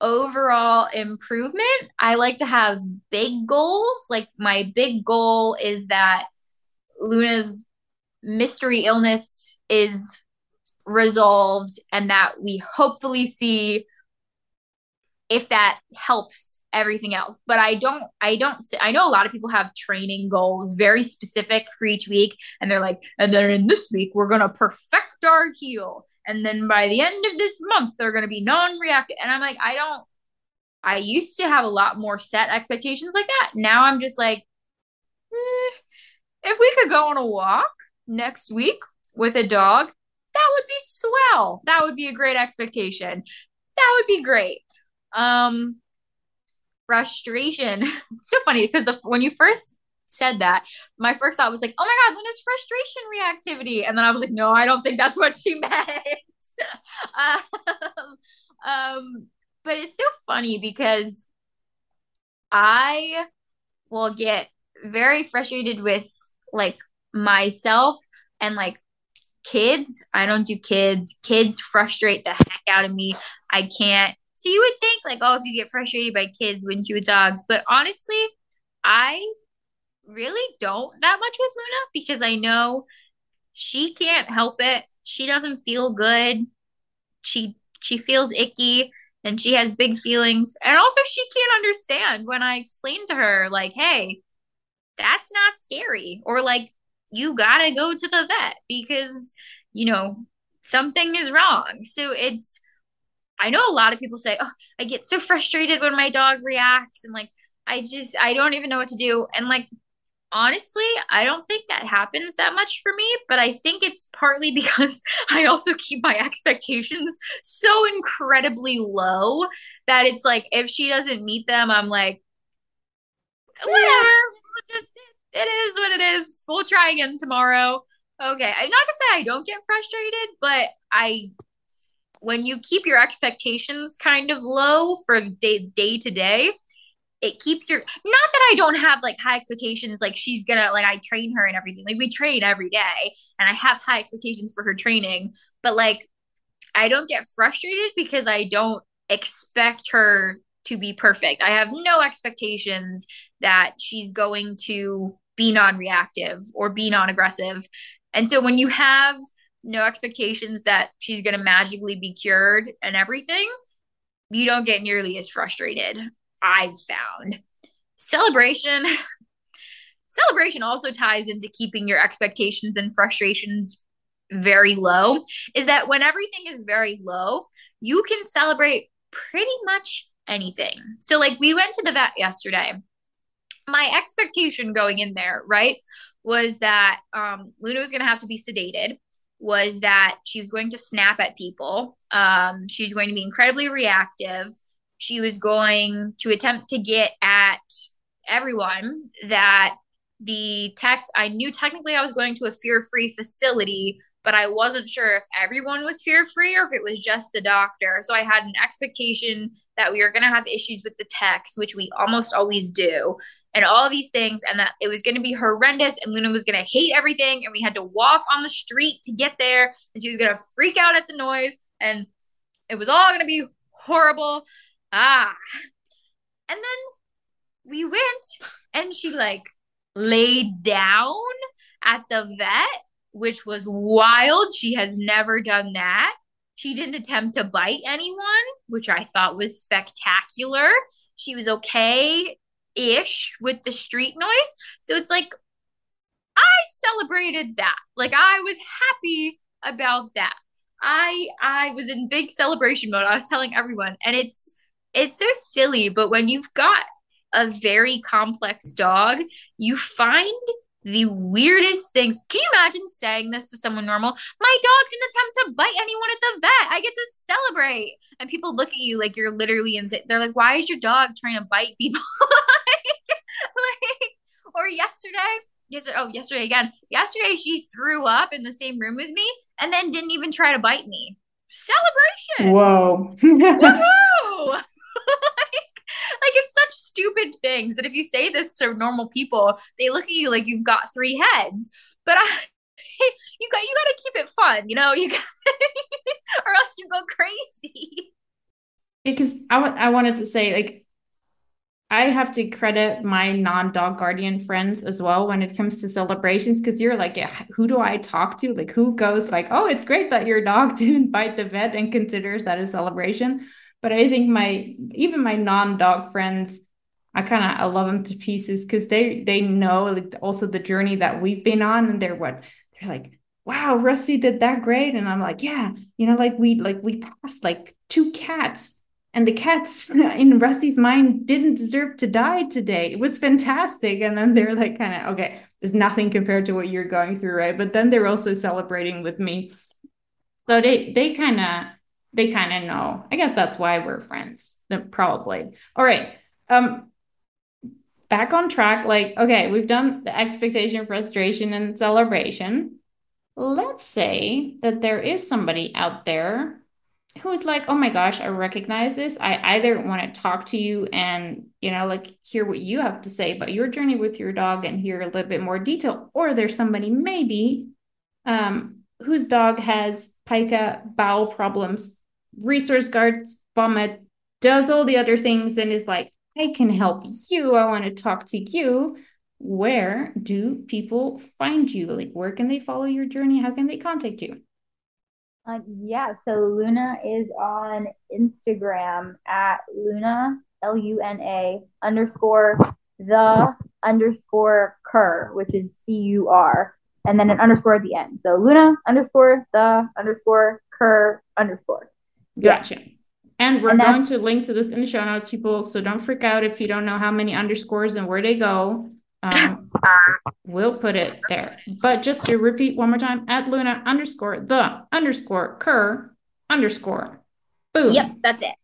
overall improvement, I like to have big goals. Like my big goal is that Luna's mystery illness is resolved and that we hopefully see if that helps everything else. But i don't i don't i know a lot of people have training goals very specific for each week and they're like and then in this week we're going to perfect our heel. And then by the end of this month they're going to be non-reactive. And i'm like i don't i used to have a lot more set expectations like that. Now i'm just like eh, if we could go on a walk next week with a dog that would be swell. That would be a great expectation. That would be great um frustration [laughs] it's so funny because the when you first said that, my first thought was like, oh my God, Luna's frustration reactivity. And then I was like, no, I don't think that's what she [laughs] meant. [laughs] um, um, but it's so funny because I will get very frustrated with like myself and like kids. I don't do kids. Kids frustrate the heck out of me. I can't. So you would think like, oh, if you get frustrated by kids, wouldn't you with dogs? But honestly, I really don't that much with Luna because I know she can't help it. She doesn't feel good. She she feels icky and she has big feelings. And also she can't understand when I explain to her like, "Hey, that's not scary." Or like, "You got to go to the vet because, you know, something is wrong." So it's I know a lot of people say, "Oh, I get so frustrated when my dog reacts and like I just I don't even know what to do." And like honestly, I don't think that happens that much for me, but I think it's partly [laughs] because I also keep my expectations so incredibly low that it's like if she doesn't meet them, I'm like, whatever. Just, it is what it is. We'll try again tomorrow. Okay. I'm not to say I don't get frustrated, but I when you keep your expectations kind of low for day day to day, it keeps your not that I don't have like high expectations like she's gonna like I train her and everything. Like we train every day and I have high expectations for her training but like I don't get frustrated because I don't expect her to be perfect. I have no expectations that she's going to be non-reactive or be non-aggressive. And so when you have no expectations that she's going to magically be cured and everything you don't get nearly as frustrated I've found. Celebration. [laughs] celebration also ties into keeping your expectations and frustrations very low is that when everything is very low, you can celebrate pretty much anything. So, like, we went to the vet yesterday. My expectation going in there, right, was that um, Luna was going to have to be sedated, was that she was going to snap at people. Um, she was going to be incredibly reactive. She was going to attempt to get at everyone that the techs, I knew technically I was going to a fear free facility, but I wasn't sure if everyone was fear free or if it was just the doctor. So I had an expectation that we were going to have issues with the techs, which we almost always do, and all these things, and that it was going to be horrendous, and Luna was going to hate everything, and we had to walk on the street to get there, and she was going to freak out at the noise, and it was all going to be horrible. Ah. And then we went, and she like laid down at the vet which was wild. She has never done that. She didn't attempt to bite anyone, which I thought was spectacular. She was okay ish with the street noise. So it's like, I celebrated that. Like, I was happy about that. I I was in big celebration mode. I was telling everyone, and it's it's so silly, but when you've got a very complex dog, you find the weirdest things. Can you imagine saying this to someone normal? My dog didn't attempt to bite anyone at the vet. I get to celebrate. And people look at you like you're literally in. They're like, "Why is your dog trying to bite people?" [laughs] like, or yesterday, yesterday, oh, yesterday again. Yesterday, she threw up in the same room with me and then didn't even try to bite me. Celebration! Whoa! [laughs] Woohoo! [laughs] like it's such stupid things that if you say this to normal people, they look at you like you've got three heads. But I [laughs] you got you got to keep it fun, you know. You got, or else you go crazy. Because I, w- I wanted to say like I have to credit my non-dog guardian friends as well when it comes to celebrations because you're like, who do I talk to? Like, who goes like, oh, it's great that your dog [laughs] didn't bite the vet and considers that a celebration. But I think my even my non-dog friends, I kind of I love them to pieces because they they know like also the journey that we've been on, and they're what they're like. Wow, Rusty did that great, and I'm like, yeah, you know, like we like we passed like two cats and the cats [laughs] in Rusty's mind didn't deserve to die today. It was fantastic. And then they're like, kind of, okay, there's nothing compared to what you're going through, right? But then they're also celebrating with me. So they they kind of they kind of know. I guess that's why we're friends. Probably. All right. Um back on track. Like, okay, we've done the expectation, frustration, and celebration. Let's say that there is somebody out there who's like, oh my gosh, I recognize this. I either want to talk to you and, you know, like hear what you have to say about your journey with your dog and hear a little bit more detail, or there's somebody maybe um, whose dog has pica bowel problems resource guards vomit does all the other things and is like i can help you. I want to talk to you. Where do people find you? Like where can they follow your journey? How can they contact you uh, yeah so luna is on instagram at luna l-u-n-a underscore the underscore cur which is c-u-r and then an underscore at the end so luna underscore the underscore cur underscore Gotcha. Yeah. And we're and going to link to this in the show notes, people. So don't freak out if you don't know how many underscores and where they go. Um, we'll put it there. But just to repeat one more time, at Luna underscore the underscore cur underscore. Boom. Yep, that's it.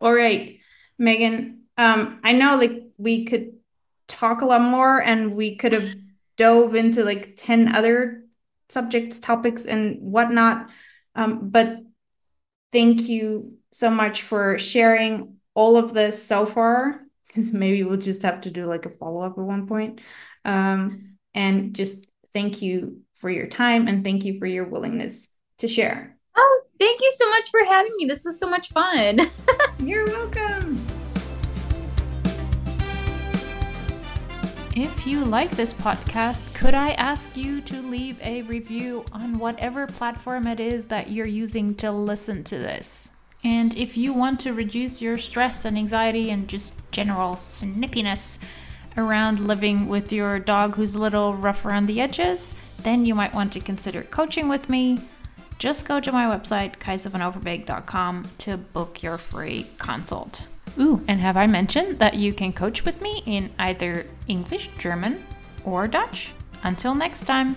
All right, Megan. Um, I know like we could talk a lot more and we could have dove into like 10 other subjects, topics, and whatnot. Um, but thank you so much for sharing all of this so far because [laughs] maybe we'll just have to do like a follow-up at one point. Um, and just thank you for your time and thank you for your willingness to share. Oh thank you so much for having me. This was so much fun. [laughs] You're welcome. If you like this podcast, could I ask you to leave a review on whatever platform it is that you're using to listen to this? And if you want to reduce your stress and anxiety and just general snippiness, around living with your dog who's a little rough around the edges, then you might want to consider coaching with me. Just go to my website, kaisavanoverbeek.com, to book your free consult. Ooh, and have I mentioned that you can coach with me in either English, German, or Dutch? Until next time.